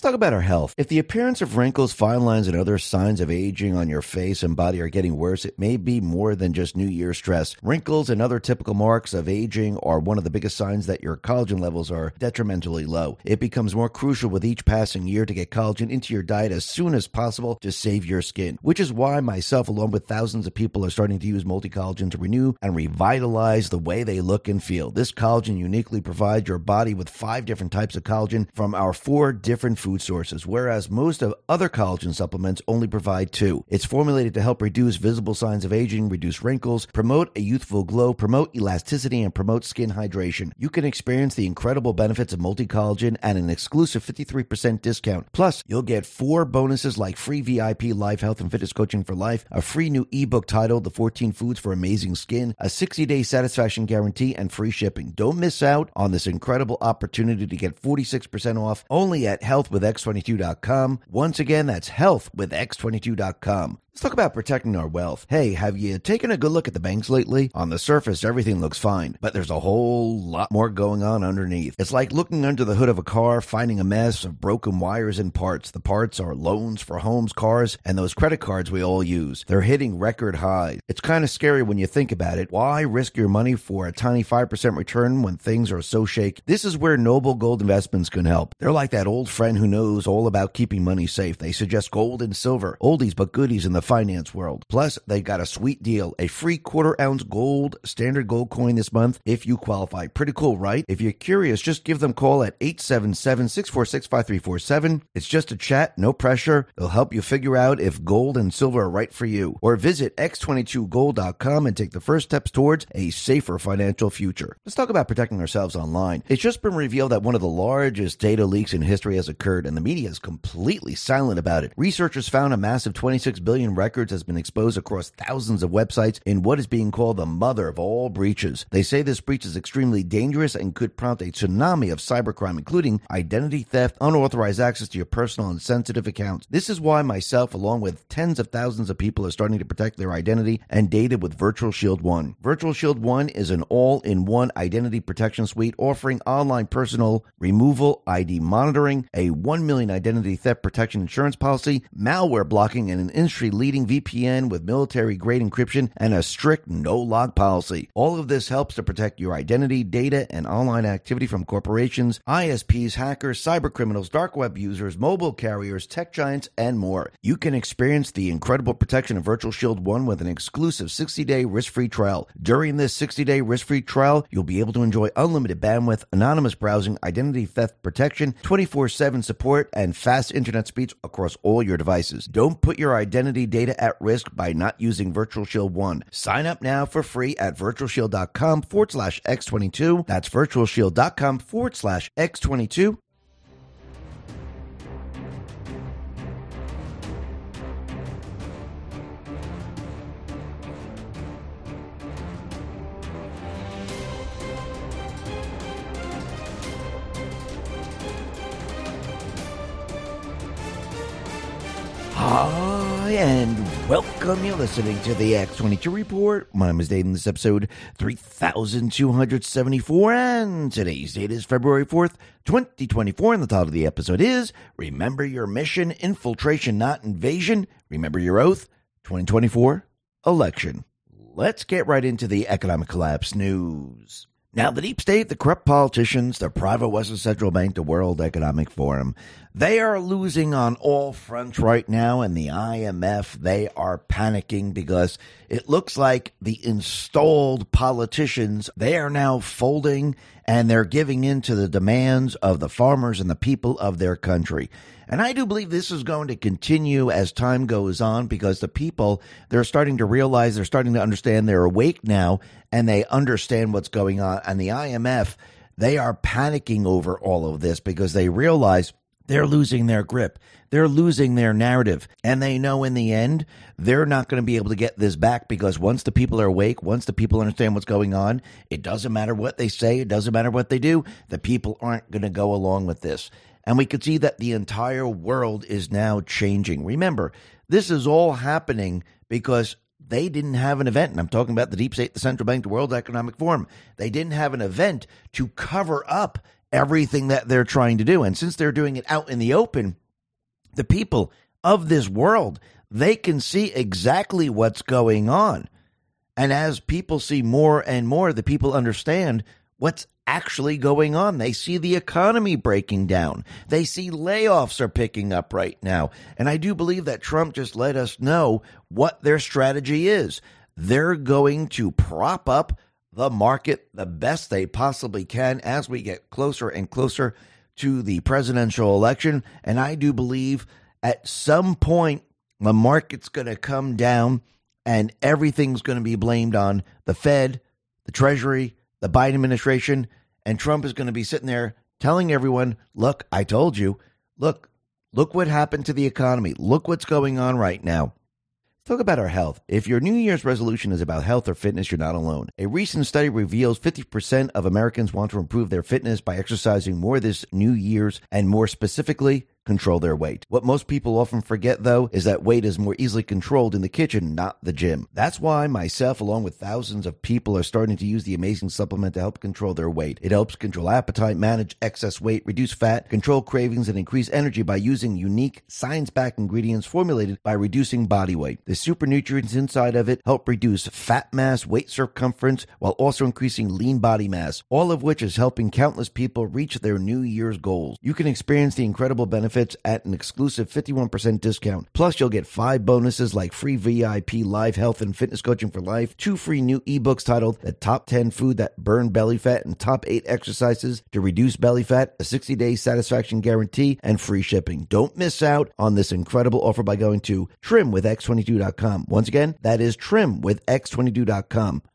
Let's talk about our health. If the appearance of wrinkles, fine lines, and other signs of aging on your face and body are getting worse, it may be more than just New Year stress. Wrinkles and other typical marks of aging are one of the biggest signs that your collagen levels are detrimentally low. It becomes more crucial with each passing year to get collagen into your diet as soon as possible to save your skin, which is why myself, along with thousands of people, are starting to use multi collagen to renew and revitalize the way they look and feel. This collagen uniquely provides your body with five different types of collagen from our four different food food sources, whereas most of other collagen supplements only provide two. It's formulated to help reduce visible signs of aging, reduce wrinkles, promote a youthful glow, promote elasticity, and promote skin hydration. You can experience the incredible benefits of multi collagen at an exclusive 53% discount. Plus, you'll get four bonuses like free VIP live health and fitness coaching for life, a free new ebook titled The 14 Foods for Amazing Skin, a 60 day satisfaction guarantee, and free shipping. Don't miss out on this incredible opportunity to get 46% off only at Health with x22.com. Once again, that's health with x22.com. Let's talk about protecting our wealth. Hey, have you taken a good look at the banks lately? On the surface, everything looks fine, but there's a whole lot more going on underneath. It's like looking under the hood of a car, finding a mess of broken wires and parts. The parts are loans for homes, cars, and those credit cards we all use. They're hitting record highs. It's kind of scary when you think about it. Why risk your money for a tiny 5% return when things are so shaky? This is where Noble Gold Investments can help. They're like that old friend who knows all about keeping money safe. They suggest gold and silver, oldies but goodies in the finance world. Plus, they got a sweet deal a free quarter ounce gold standard gold coin this month if you qualify. Pretty cool, right? If you're curious, just give them a call at 877 646 5347. It's just a chat, no pressure. They'll help you figure out if gold and silver are right for you. Or visit x22gold.com and take the first steps towards a safer financial future. Let's talk about protecting ourselves online. It's just been revealed that one of the largest data leaks in history has occurred, and the media is completely silent about it. Researchers found a massive 26 billion records has been exposed across thousands of websites in what is being called the mother of all breaches. They say this breach is extremely dangerous and could prompt a tsunami of cybercrime, including identity theft, unauthorized access to your personal and sensitive accounts. This is why myself, along with tens of thousands of people, are starting to protect their identity and data with Virtual Shield One. Virtual Shield One is an all in one identity protection suite offering online personal removal, ID monitoring, a 1 million identity theft protection insurance policy, malware blocking, and an industry leading VPN with military grade encryption and a strict no log policy. All of this helps to protect your identity, data, and online activity from corporations, ISPs, hackers, cyber criminals, dark web users, mobile carriers, tech giants, and more. You can experience the incredible protection of Virtual Shield 1 with an exclusive 60 day risk free trial. During this 60 day risk free trial, you'll be able to enjoy unlimited bandwidth, anonymous browsing, identity theft protection, 24 7 support, and fast internet speeds across all your devices. Don't put your identity data at risk by not using Virtual Shield 1. Sign up now for free at virtualshield.com forward slash X22. That's virtualshield.com forward slash X22. Hi, and welcome. You're listening to the X22 Report. My name is and this is episode 3274, and today's date is February 4th, 2024, and the title of the episode is Remember Your Mission, Infiltration, Not Invasion. Remember Your Oath, 2024 Election. Let's get right into the economic collapse news. Now, the deep state, the corrupt politicians, the private Western Central Bank, the World Economic Forum, they are losing on all fronts right now. And the IMF, they are panicking because it looks like the installed politicians, they are now folding and they're giving in to the demands of the farmers and the people of their country. And I do believe this is going to continue as time goes on because the people, they're starting to realize, they're starting to understand, they're awake now and they understand what's going on. And the IMF, they are panicking over all of this because they realize they're losing their grip. They're losing their narrative. And they know in the end, they're not going to be able to get this back because once the people are awake, once the people understand what's going on, it doesn't matter what they say, it doesn't matter what they do. The people aren't going to go along with this. And we could see that the entire world is now changing. Remember, this is all happening because they didn't have an event. And I'm talking about the deep state, the central bank, the World Economic Forum. They didn't have an event to cover up everything that they're trying to do. And since they're doing it out in the open, the people of this world, they can see exactly what's going on. And as people see more and more, the people understand what's actually going on. They see the economy breaking down. They see layoffs are picking up right now. And I do believe that Trump just let us know what their strategy is. They're going to prop up the market the best they possibly can as we get closer and closer to the presidential election. And I do believe at some point the market's going to come down and everything's going to be blamed on the Fed, the Treasury, the Biden administration, and Trump is going to be sitting there telling everyone, look, I told you, look, look what happened to the economy. Look what's going on right now. Talk about our health. If your New Year's resolution is about health or fitness, you're not alone. A recent study reveals 50% of Americans want to improve their fitness by exercising more this New Year's, and more specifically, control their weight. What most people often forget, though, is that weight is more easily controlled in the kitchen, not the gym. That's why myself, along with thousands of people, are starting to use the amazing supplement to help control their weight. It helps control appetite, manage excess weight, reduce fat, control cravings, and increase energy by using unique, science backed ingredients formulated by reducing body weight. The super nutrients inside of it help reduce fat mass, weight circumference, while also increasing lean body mass, all of which is helping countless people reach their New Year's goals. You can experience the incredible benefits benefits at an exclusive 51% discount. Plus, you'll get five bonuses like free VIP live health and fitness coaching for life, two free new ebooks titled The Top 10 Food That Burn Belly Fat and Top 8 Exercises to Reduce Belly Fat, a 60 day satisfaction guarantee, and free shipping. Don't miss out on this incredible offer by going to trimwithx22.com. Once again, that is trimwithx22.com.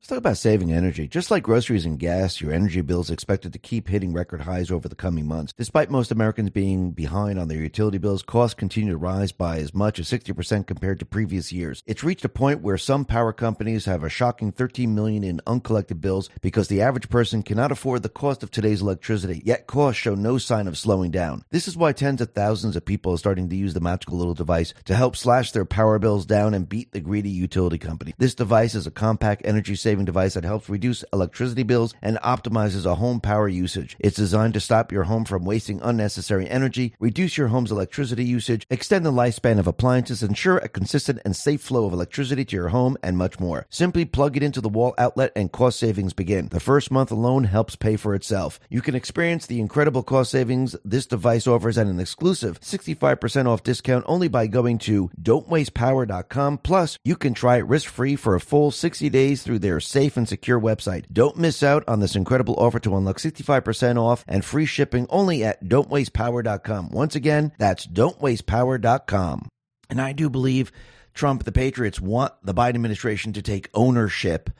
Let's talk about saving energy. Just like groceries and gas, your energy bill is expected to keep hitting record highs over the coming months. Despite most Americans being behind on their utility bills, costs continue to rise by as much as 60% compared to previous years. It's reached a point where some power companies have a shocking 13 million in uncollected bills because the average person cannot afford the cost of today's electricity. Yet costs show no sign of slowing down. This is why tens of thousands of people are starting to use the magical little device to help slash their power bills down and beat the greedy utility company. This device is a compact energy device that helps reduce electricity bills and optimizes a home power usage. It's designed to stop your home from wasting unnecessary energy, reduce your home's electricity usage, extend the lifespan of appliances, ensure a consistent and safe flow of electricity to your home, and much more. Simply plug it into the wall outlet and cost savings begin. The first month alone helps pay for itself. You can experience the incredible cost savings this device offers at an exclusive 65% off discount only by going to don'twastepower.com. Plus, you can try it risk free for a full 60 days through their safe and secure website. Don't miss out on this incredible offer to unlock 65% off and free shipping only at don'twastepower.com. Once again, that's don'twastepower.com. And I do believe Trump, the Patriots, want the Biden administration to take ownership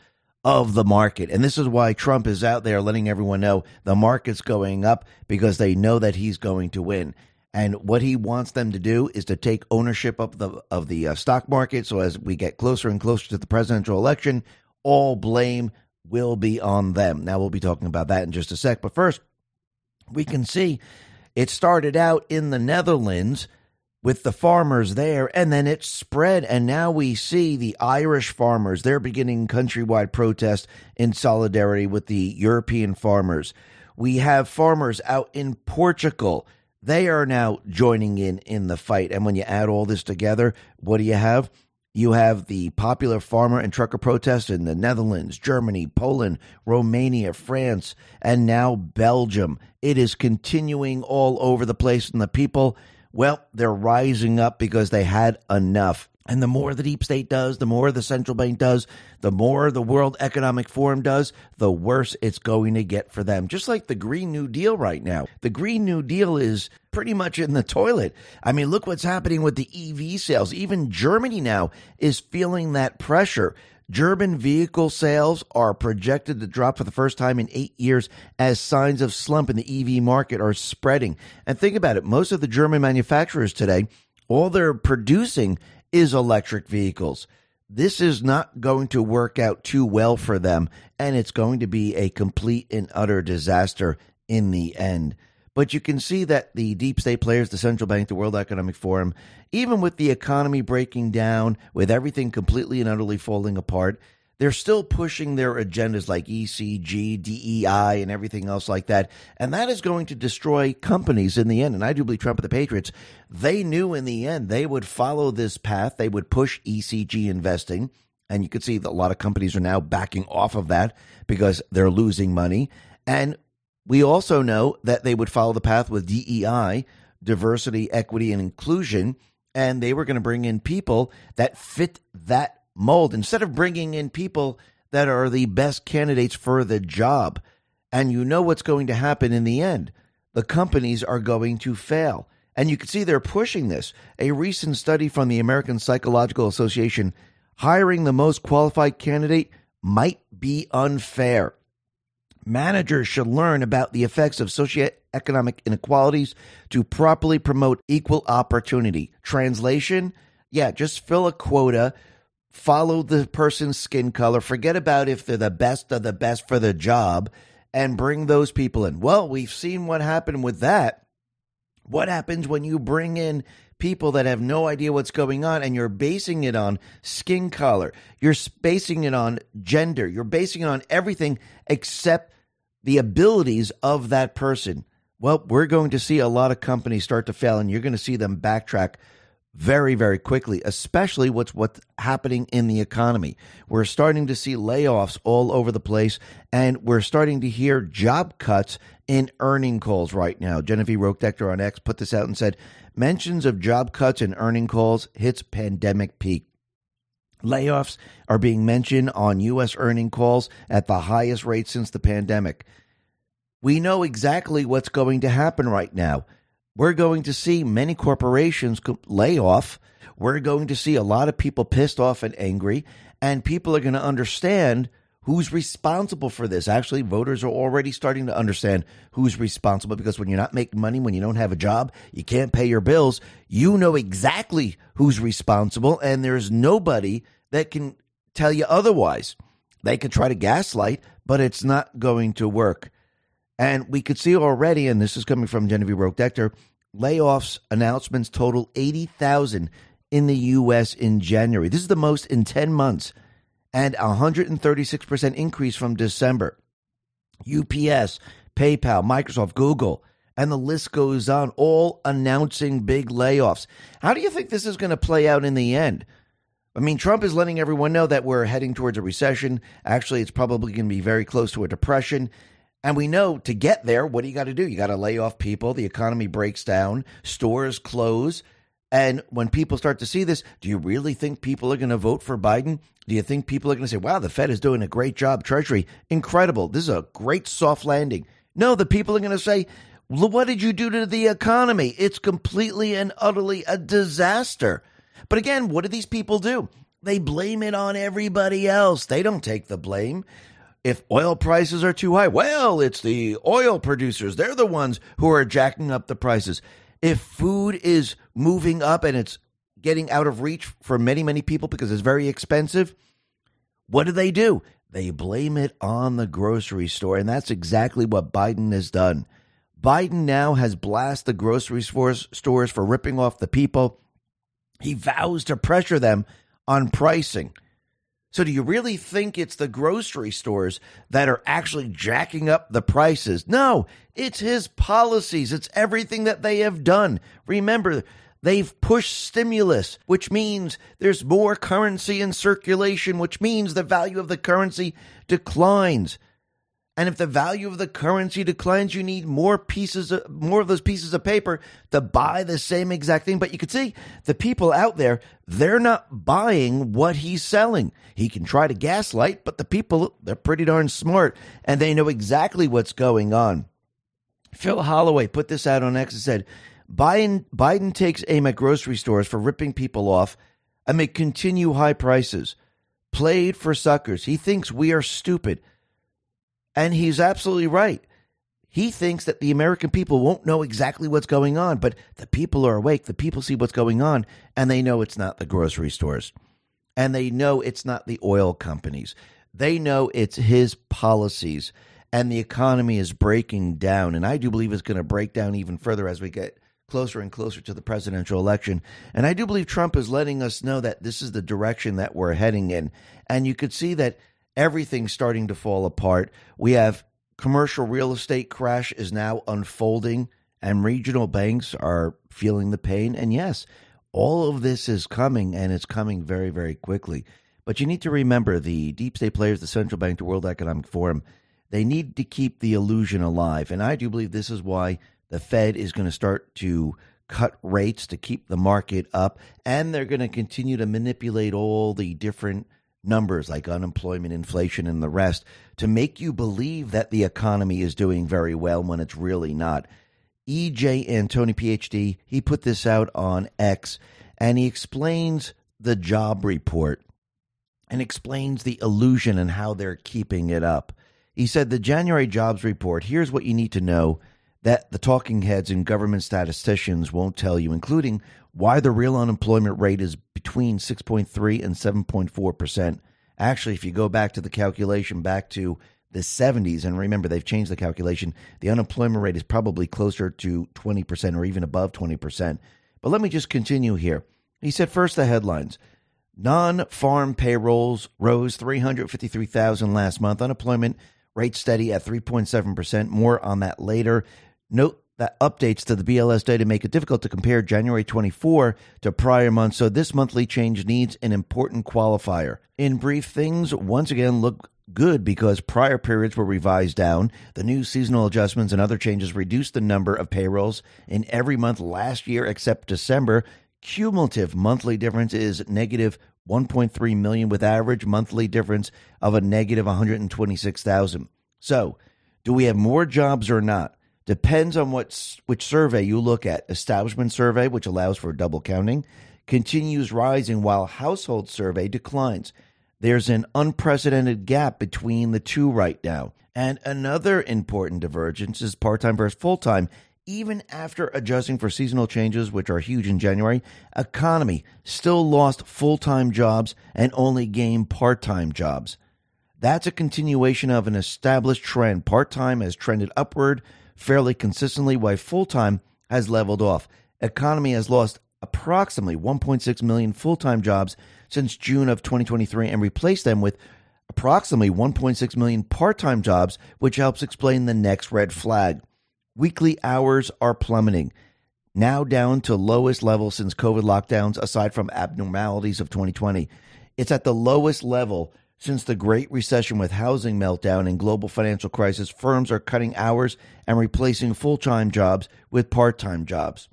of the market. And this is why Trump is out there letting everyone know the market's going up because they know that he's going to win. And what he wants them to do is to take ownership of the of the uh, stock market. So as we get closer and closer to the presidential election, all blame will be on them. Now, we'll be talking about that in just a sec. But first, we can see it started out in the Netherlands with the farmers there, and then it spread. And now we see the Irish farmers, they're beginning countrywide protest in solidarity with the European farmers. We have farmers out in Portugal. They are now joining in in the fight. And when you add all this together, what do you have? You have the popular farmer and trucker protests in the Netherlands, Germany, Poland, Romania, France, and now Belgium. It is continuing all over the place, and the people, well, they're rising up because they had enough. And the more the deep state does, the more the central bank does, the more the World Economic Forum does, the worse it's going to get for them. Just like the Green New Deal right now. The Green New Deal is pretty much in the toilet. I mean, look what's happening with the EV sales. Even Germany now is feeling that pressure. German vehicle sales are projected to drop for the first time in eight years as signs of slump in the EV market are spreading. And think about it most of the German manufacturers today, all they're producing is electric vehicles. This is not going to work out too well for them, and it's going to be a complete and utter disaster in the end. But you can see that the deep state players, the central bank, the World Economic Forum, even with the economy breaking down, with everything completely and utterly falling apart, they're still pushing their agendas like ESG, DEI, and everything else like that. And that is going to destroy companies in the end. And I do believe Trump and the Patriots, they knew in the end they would follow this path. They would push ESG investing. And you can see that a lot of companies are now backing off of that because they're losing money. And we also know that they would follow the path with DEI, diversity, equity, and inclusion. And they were going to bring in people that fit that mold instead of bringing in people that are the best candidates for the job. And you know what's going to happen in the end. The companies are going to fail. And you can see they're pushing this. A recent study from the American Psychological Association hiring the most qualified candidate might be unfair. Managers should learn about the effects of socioeconomic inequalities to properly promote equal opportunity. Translation yeah, just fill a quota follow the person's skin color, forget about if they're the best of the best for the job, and bring those people in. Well, we've seen what happened with that. What happens when you bring in people that have no idea what's going on and you're basing it on skin color, you're basing it on gender, you're basing it on everything except the abilities of that person? Well, we're going to see a lot of companies start to fail, and you're going to see them backtrack very, very quickly, especially what's what's happening in the economy. We're starting to see layoffs all over the place, and we're starting to hear job cuts in earning calls right now. Genevieve Roch-Decter on X put this out and said, mentions of job cuts and earning calls hits pandemic peak. Layoffs are being mentioned on U.S. earning calls at the highest rate since the pandemic. We know exactly what's going to happen right now we're going to see many corporations lay off. We're going to see a lot of people pissed off and angry, and people are going to understand who's responsible for this. Actually, voters are already starting to understand who's responsible because when you're not making money, when you don't have a job, you can't pay your bills, you know exactly who's responsible, and there's nobody that can tell you otherwise. They could try to gaslight, but it's not going to work. And we could see already, and this is coming from Genevieve Roch-Decter, layoffs announcements total 80,000 in the U.S. in January. This is the most in 10 months and 136% increase from December. UPS, PayPal, Microsoft, Google, and the list goes on, all announcing big layoffs. How do you think this is going to play out in the end? I mean, Trump is letting everyone know that we're heading towards a recession. Actually, it's probably going to be very close to a depression. And we know to get there, what do you got to do? You got to lay off people. The economy breaks down, stores close. And when people start to see this, do you really think people are going to vote for Biden? Do you think people are going to say, wow, the Fed is doing a great job, Treasury, incredible. This is a great soft landing. No, the people are going to say, what did you do to the economy? It's completely and utterly a disaster. But again, what do these people do? They blame it on everybody else. They don't take the blame. If oil prices are too high, well, it's the oil producers. They're the ones who are jacking up the prices. If food is moving up and it's getting out of reach for many, many people because it's very expensive, what do they do? They blame it on the grocery store. And that's exactly what Biden has done. Biden now has blasted the grocery stores, for ripping off the people. He vows to pressure them on pricing. So, do you really think it's the grocery stores that are actually jacking up the prices? No, it's his policies. It's everything that they have done. Remember, They've pushed stimulus, which means there's more currency in circulation, which means the value of the currency declines. And if the value of the currency declines, you need more pieces, of, more of those pieces of paper to buy the same exact thing. But you can see the people out there, they're not buying what he's selling. He can try to gaslight, but the people, they're pretty darn smart and they know exactly what's going on. Phil Holloway put this out on X and said, Biden, Biden takes aim at grocery stores for ripping people off may continue high prices. Played for suckers. He thinks we are stupid. And he's absolutely right. He thinks that the American people won't know exactly what's going on, but the people are awake. The people see what's going on, and they know it's not the grocery stores. And they know it's not the oil companies. They know it's his policies, and the economy is breaking down. And I do believe it's going to break down even further as we get closer and closer to the presidential election. And I do believe Trump is letting us know that this is the direction that we're heading in. And you could see that everything's starting to fall apart. We have commercial real estate crash is now unfolding and regional banks are feeling the pain. And yes, all of this is coming and it's coming very, very quickly. But you need to remember the deep state players, the central bank, the World Economic Forum, they need to keep the illusion alive. And I do believe this is why the Fed is going to start to cut rates to keep the market up. And they're going to continue to manipulate all the different numbers like unemployment, inflation, and the rest to make you believe that the economy is doing very well when it's really not. EJ Antoni, PhD, he put this out on X and he explains the job report and explains the illusion and how they're keeping it up. He said the January jobs report, here's what you need to know that the talking heads and government statisticians won't tell you, including why the real unemployment rate is between 6.3 and 7.4%. Actually, if you go back to the calculation back to the 70s, and remember they've changed the calculation, the unemployment rate is probably closer to 20% or even above 20%. But let me just continue here. He said first the headlines. Non-farm payrolls rose 353,000 last month. Unemployment rate steady at 3.7%. More on that later. Note that updates to the BLS data make it difficult to compare January 24 to prior months, so this monthly change needs an important qualifier. In brief, things once again look good because prior periods were revised down. The new seasonal adjustments and other changes reduced the number of payrolls in every month last year except December. Cumulative monthly difference is negative 1.3 million with average monthly difference of a negative 126,000. So, do we have more jobs or not? Depends on what which survey you look at. Establishment survey, which allows for double counting, continues rising while household survey declines. There's an unprecedented gap between the two right now. And another important divergence is part-time versus full-time. Even after adjusting for seasonal changes, which are huge in January, economy still lost full-time jobs and only gained part-time jobs. That's a continuation of an established trend. Part-time has trended upward fairly consistently, while full time has leveled off. Economy has lost approximately 1.6 million full time jobs since June of 2023 and replaced them with approximately 1.6 million part time jobs, which helps explain the next red flag. Weekly hours are plummeting, now down to lowest level since COVID lockdowns, aside from abnormalities of 2020. It's at the lowest level since the Great Recession with housing meltdown and global financial crisis, firms are cutting hours and replacing full time jobs with part time jobs.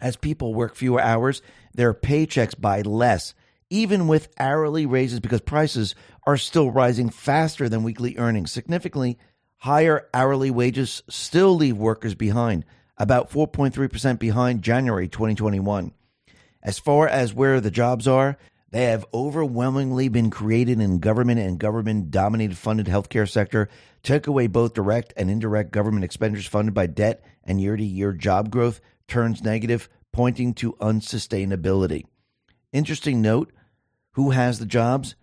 As people work fewer hours, their paychecks buy less, even with hourly raises because prices are still rising faster than weekly earnings. Significantly, higher hourly wages still leave workers behind, about 4.3% behind January 2021. As far as where the jobs are, they have overwhelmingly been created in government and government dominated funded healthcare sector, took away both direct and indirect government expenditures funded by debt and year to year job growth turns negative, pointing to unsustainability. Interesting note who has the jobs?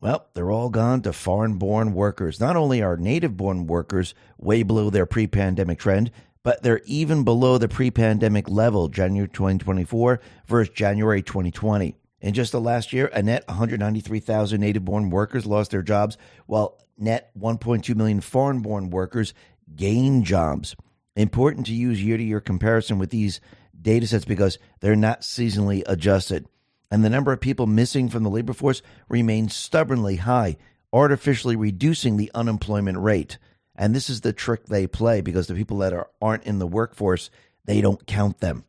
Well, they're all gone to foreign born workers. Not only are native born workers way below their pre pandemic trend, but they're even below the pre pandemic level, January 2024 versus January 2020. In just the last year, a net 193,000 native born workers lost their jobs, while net 1.2 million foreign born workers gained jobs. Important to use year to year comparison with these data sets because they're not seasonally adjusted. And the number of people missing from the labor force remains stubbornly high, artificially reducing the unemployment rate. And this is the trick they play because the people that are, aren't in the workforce, they don't count them.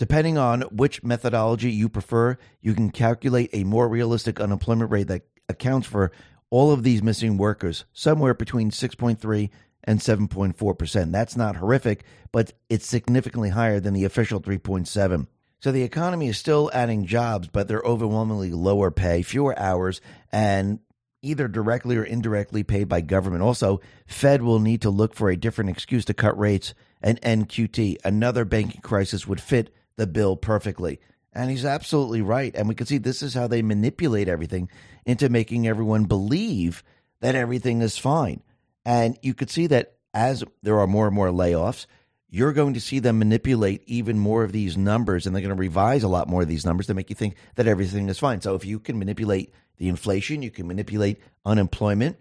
Depending on which methodology you prefer, you can calculate a more realistic unemployment rate that accounts for all of these missing workers, somewhere between 6.3 and 7.4%. That's not horrific, but it's significantly higher than the official 3.7. So the economy is still adding jobs, but they're overwhelmingly lower pay, fewer hours, and either directly or indirectly paid by government. Also, Fed will need to look for a different excuse to cut rates, and end QT, another banking crisis, would fit the bill perfectly. And he's absolutely right. And we can see this is how they manipulate everything into making everyone believe that everything is fine. And you could see that as there are more and more layoffs, you're going to see them manipulate even more of these numbers and they're going to revise a lot more of these numbers to make you think that everything is fine. So if you can manipulate the inflation, you can manipulate unemployment,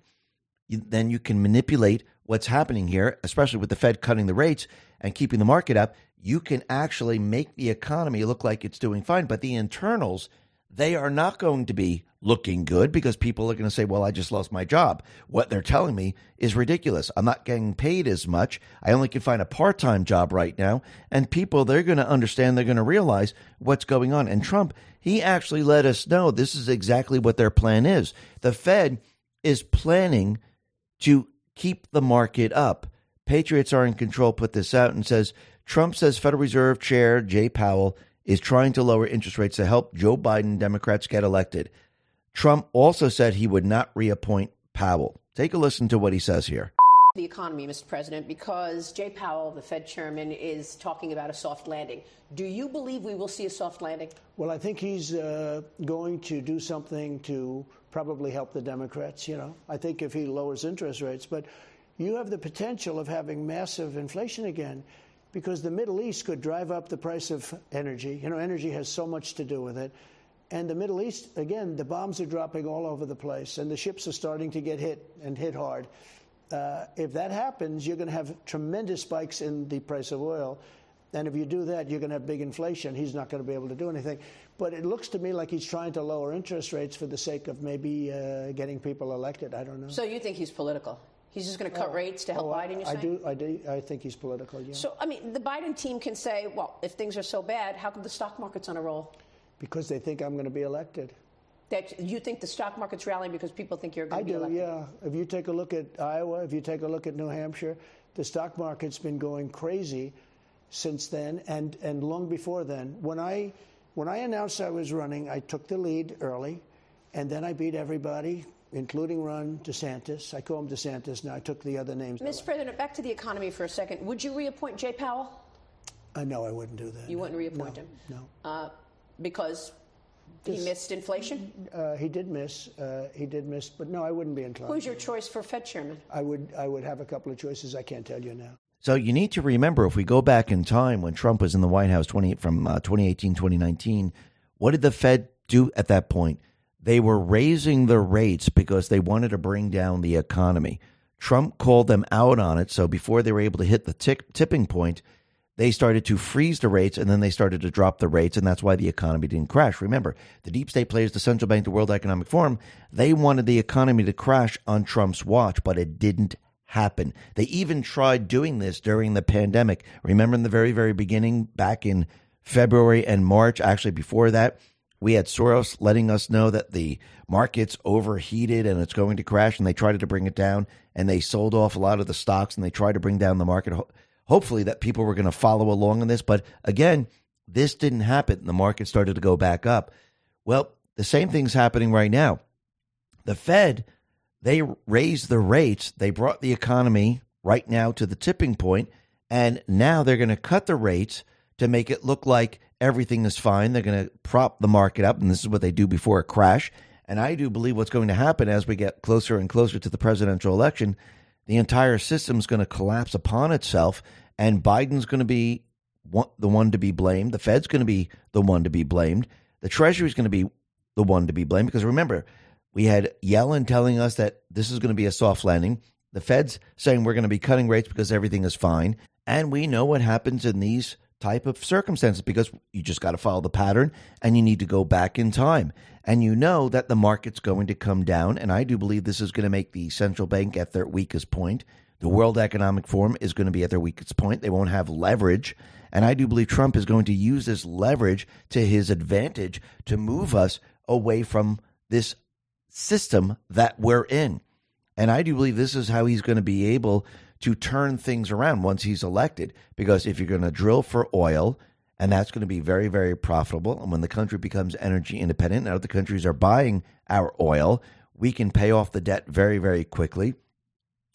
then you can manipulate what's happening here, especially with the Fed cutting the rates and keeping the market up you can actually make the economy look like it's doing fine. But the internals, they are not going to be looking good because people are going to say, well, I just lost my job. What they're telling me is ridiculous. I'm not getting paid as much. I only can find a part time job right now. And people, they're going to understand, they're going to realize what's going on. And Trump, he actually let us know this is exactly what their plan is. The Fed is planning to keep the market up. Patriots are in control put this out and says Trump says Federal Reserve Chair Jay Powell is trying to lower interest rates to help Joe Biden Democrats get elected. Trump also said he would not reappoint Powell. Take a listen to what he says here. The economy, Mr. President, because Jay Powell, the Fed chairman, is talking about a soft landing. Do you believe we will see a soft landing? Well, I think he's uh, going to do something to probably help the Democrats. You know, I think if he lowers interest rates, but you have the potential of having massive inflation again because the Middle East could drive up the price of energy. You know, energy has so much to do with it. And the Middle East, again, the bombs are dropping all over the place, and the ships are starting to get hit and hit hard. Uh, if that happens, you're going to have tremendous spikes in the price of oil. And if you do that, you're going to have big inflation. He's not going to be able to do anything. But it looks to me like he's trying to lower interest rates for the sake of maybe uh, getting people elected. I don't know. So you think he's political? He's just going to cut oh, rates to help oh, Biden. I do. I do. I think he's political. Yeah. So I mean, the Biden team can say, "Well, if things are so bad, how come the stock market's on a roll?" Because they think I'm going to be elected. That you think the stock market's rallying because people think you're going to be do, elected. I do. Yeah. If you take a look at Iowa, if you take a look at New Hampshire, the stock market's been going crazy since then, and and long before then. When I when I announced I was running, I took the lead early, and then I beat everybody including Ron DeSantis. I call him DeSantis now. I took the other names. Mr. President, back to the economy for a second. Would you reappoint Jay Powell? Uh, no, I wouldn't do that. You wouldn't reappoint no, him? No. Uh, because he missed inflation? Uh, he did miss. Uh, he did miss, but no, I wouldn't be inclined. Who's your choice for Fed chairman? I would. I would have a couple of choices. I can't tell you now. So you need to remember, if we go back in time when Trump was in the White House 20, from uh, 2018, 2019, what did the Fed do at that point? They were raising the rates because they wanted to bring down the economy. Trump called them out on it. So before they were able to hit the tick, tipping point, they started to freeze the rates and then they started to drop the rates. And that's why the economy didn't crash. Remember, the deep state players, the central bank, the World Economic Forum, they wanted the economy to crash on Trump's watch, but it didn't happen. They even tried doing this during the pandemic. Remember in the very, very beginning, back in February and March, actually before that, we had Soros letting us know that the market's overheated and it's going to crash, and they tried to bring it down, and they sold off a lot of the stocks, and they tried to bring down the market. Hopefully, that people were going to follow along on this, but again, this didn't happen. The market started to go back up. Well, the same thing's happening right now. The Fed, they raised the rates, they brought the economy right now to the tipping point, and now they're going to cut the rates to make it look like everything is fine. They're going to prop the market up, and this is what they do before a crash. And I do believe what's going to happen as we get closer and closer to the presidential election, the entire system is going to collapse upon itself, and Biden's going to be the one to be blamed. The Fed's going to be the one to be blamed. The Treasury's going to be the one to be blamed because remember, we had Yellen telling us that this is going to be a soft landing. The Fed's saying we're going to be cutting rates because everything is fine. And we know what happens in these type of circumstances because you just got to follow the pattern and you need to go back in time. And you know that the market's going to come down. And I do believe this is going to make the central bank at their weakest point. The World Economic Forum is going to be at their weakest point. They won't have leverage. And I do believe Trump is going to use this leverage to his advantage to move us away from this system that we're in. And I do believe this is how he's going to be able to turn things around once he's elected. Because if you're going to drill for oil, and that's going to be very, very profitable. And when the country becomes energy independent and other countries are buying our oil, we can pay off the debt very, very quickly.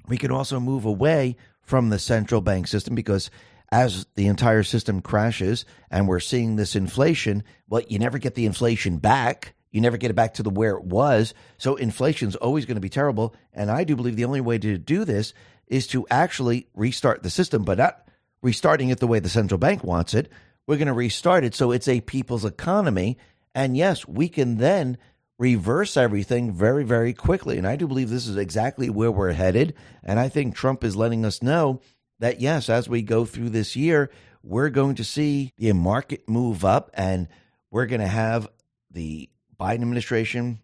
We can also move away from the central bank system because as the entire system crashes and we're seeing this inflation, well, you never get the inflation back. You never get it back to the where it was. So inflation's always going to be terrible. And I do believe the only way to do this is to actually restart the system, but not restarting it the way the central bank wants it. We're going to restart it so it's a people's economy. And yes, we can then reverse everything very, very quickly. And I do believe this is exactly where we're headed. And I think Trump is letting us know that, yes, as we go through this year, we're going to see the market move up and we're going to have the Biden administration,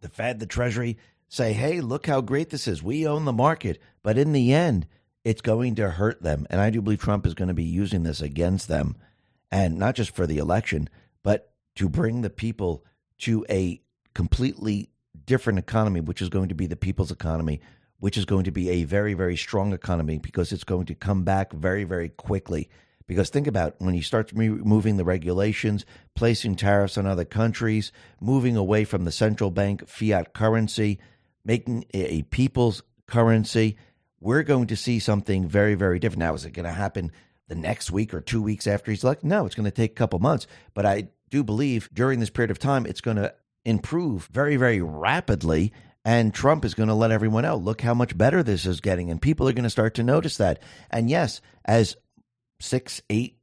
the Fed, the Treasury say, hey, look how great this is. We own the market. But in the end, it's going to hurt them. And I do believe Trump is going to be using this against them. And not just for the election, but to bring the people to a completely different economy, which is going to be the people's economy, which is going to be a very, very strong economy because it's going to come back very, very quickly. Because think about when you start removing the regulations, placing tariffs on other countries, moving away from the central bank fiat currency, making a people's currency, we're going to see something very, very different. Now, is it going to happen the next week or two weeks after he's elected? No, it's going to take a couple months. But I do believe during this period of time, it's going to improve very, very rapidly. And Trump is going to let everyone know, look how much better this is getting. And people are going to start to notice that. And yes, as six, eight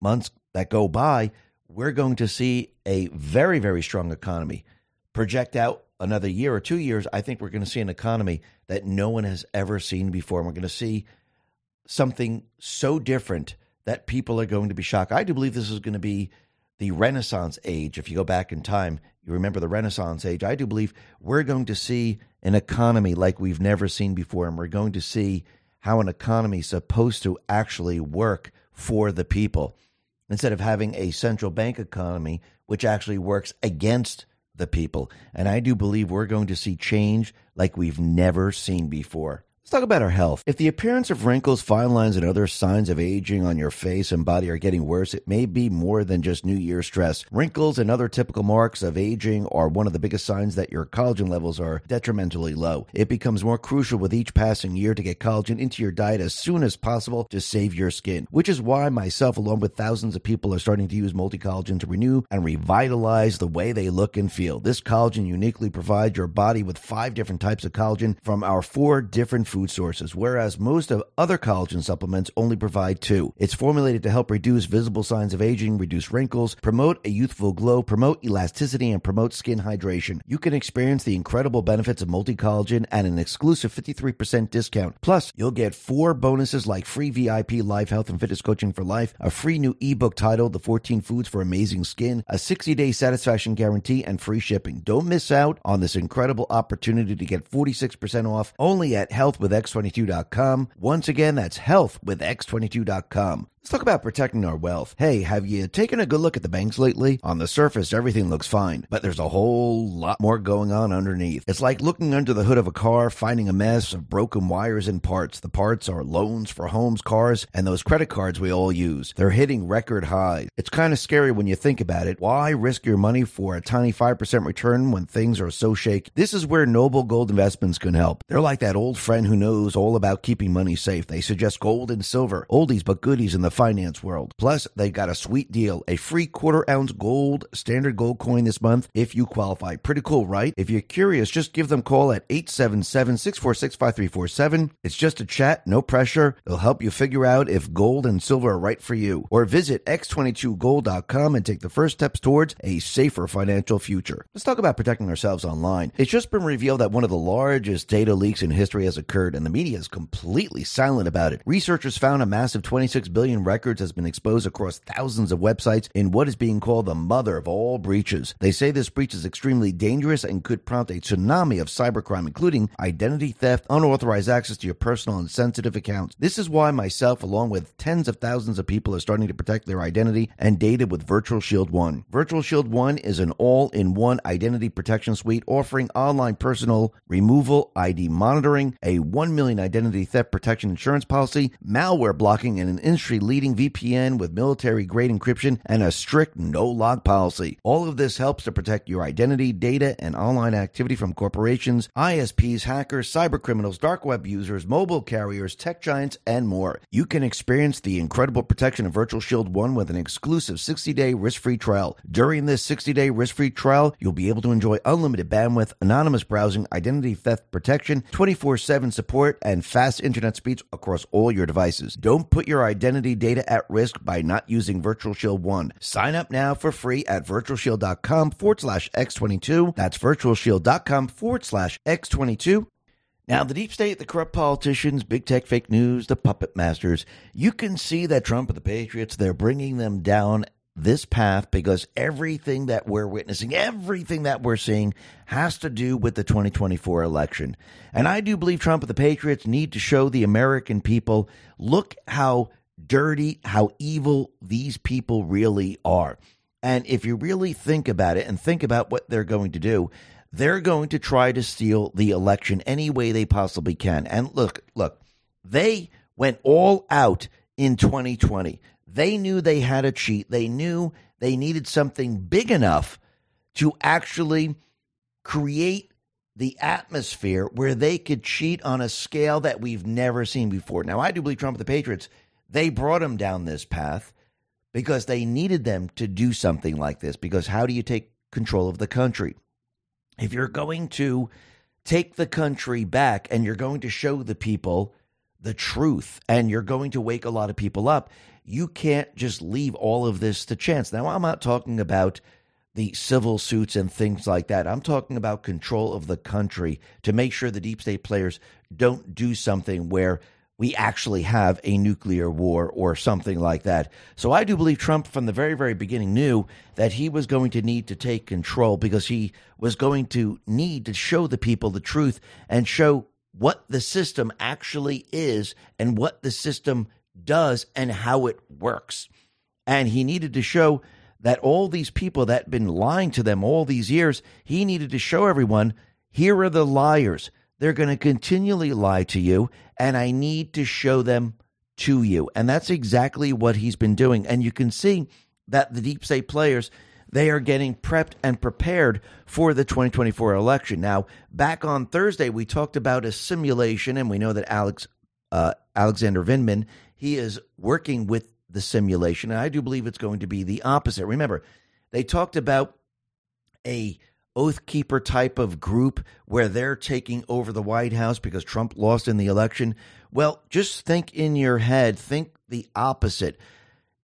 months that go by, we're going to see a very, very strong economy project out another year or two years, I think we're going to see an economy that no one has ever seen before. And we're going to see something so different that people are going to be shocked. I do believe this is going to be the Renaissance age. If you go back in time, you remember the Renaissance age. I do believe we're going to see an economy like we've never seen before. And we're going to see how an economy is supposed to actually work for the people instead of having a central bank economy, which actually works against the people. And I do believe we're going to see change like we've never seen before. Let's talk about our health. If the appearance of wrinkles, fine lines, and other signs of aging on your face and body are getting worse, it may be more than just New Year stress. Wrinkles and other typical marks of aging are one of the biggest signs that your collagen levels are detrimentally low. It becomes more crucial with each passing year to get collagen into your diet as soon as possible to save your skin, which is why myself, along with thousands of people, are starting to use multi collagen to renew and revitalize the way they look and feel. This collagen uniquely provides your body with five different types of collagen from our four different food sources, whereas most of other collagen supplements only provide two. It's formulated to help reduce visible signs of aging, reduce wrinkles, promote a youthful glow, promote elasticity, and promote skin hydration. You can experience the incredible benefits of multi collagen at an exclusive 53% discount. Plus, you'll get four bonuses like free VIP live health and fitness coaching for life, a free new ebook titled The 14 Foods for Amazing Skin, a 60 day satisfaction guarantee, and free shipping. Don't miss out on this incredible opportunity to get 46% off only at Health with x22.com. Once again, that's health with x22.com. Let's talk about protecting our wealth. Hey, have you taken a good look at the banks lately? On the surface, everything looks fine, but there's a whole lot more going on underneath. It's like looking under the hood of a car, finding a mess of broken wires and parts. The parts are loans for homes, cars, and those credit cards we all use. They're hitting record highs. It's kind of scary when you think about it. Why risk your money for a tiny 5% return when things are so shaky? This is where Noble Gold Investments can help. They're like that old friend who knows all about keeping money safe. They suggest gold and silver, oldies but goodies in the finance world. Plus, they got a sweet deal a free quarter ounce gold standard gold coin this month if you qualify. Pretty cool, right? If you're curious, just give them a call at 877 646 5347. It's just a chat, no pressure. They'll help you figure out if gold and silver are right for you. Or visit x22gold.com and take the first steps towards a safer financial future. Let's talk about protecting ourselves online. It's just been revealed that one of the largest data leaks in history has occurred, and the media is completely silent about it. Researchers found a massive 26 billion records has been exposed across thousands of websites in what is being called the mother of all breaches. They say this breach is extremely dangerous and could prompt a tsunami of cybercrime, including identity theft, unauthorized access to your personal and sensitive accounts. This is why myself, along with tens of thousands of people, are starting to protect their identity and data with Virtual Shield One. Virtual Shield One is an all in one identity protection suite offering online personal removal, ID monitoring, a 1 million identity theft protection insurance policy, malware blocking, and an industry leading VPN with military grade encryption and a strict no log policy. All of this helps to protect your identity, data, and online activity from corporations, ISPs, hackers, cyber criminals, dark web users, mobile carriers, tech giants, and more. You can experience the incredible protection of Virtual Shield 1 with an exclusive 60 day risk free trial. During this 60 day risk free trial, you'll be able to enjoy unlimited bandwidth, anonymous browsing, identity theft protection, 24 7 support, and fast internet speeds across all your devices. Don't put your identity data at risk by not using Virtual Shield 1. Sign up now for free at virtualshield.com forward slash X22. That's virtualshield.com forward slash X22. Now, the deep state, the corrupt politicians, big tech fake news, the puppet masters, you can see that Trump and the Patriots, they're bringing them down this path because everything that we're witnessing, everything that we're seeing has to do with the 2024 election. And I do believe Trump and the Patriots need to show the American people look how dirty, how evil these people really are. And if you really think about it and think about what they're going to do, they're going to try to steal the election any way they possibly can. And look, look, they went all out in 2020. They knew they had a cheat. They knew they needed something big enough to actually create the atmosphere where they could cheat on a scale that we've never seen before. Now, I do believe Trump and the Patriots, they brought them down this path because they needed them to do something like this. Because how do you take control of the country? If you're going to take the country back and you're going to show the people the truth and you're going to wake a lot of people up, you can't just leave all of this to chance. Now, I'm not talking about the civil suits and things like that. I'm talking about control of the country to make sure the deep state players don't do something where we actually have a nuclear war or something like that. So I do believe Trump from the very, very beginning knew that he was going to need to take control because he was going to need to show the people the truth and show what the system actually is and what the system does and how it works. And he needed to show that all these people that had been lying to them all these years, he needed to show everyone here are the liars. They're going to continually lie to you, and I need to show them to you. And that's exactly what he's been doing. And you can see that the deep state players, they are getting prepped and prepared for the 2024 election. Now, back on Thursday, we talked about a simulation, and we know that Alex uh, Alexander Vindman, he is working with the simulation. And I do believe it's going to be the opposite. Remember, they talked about a oath keeper type of group where they're taking over the White House because Trump lost in the election. Well, just think in your head, think the opposite.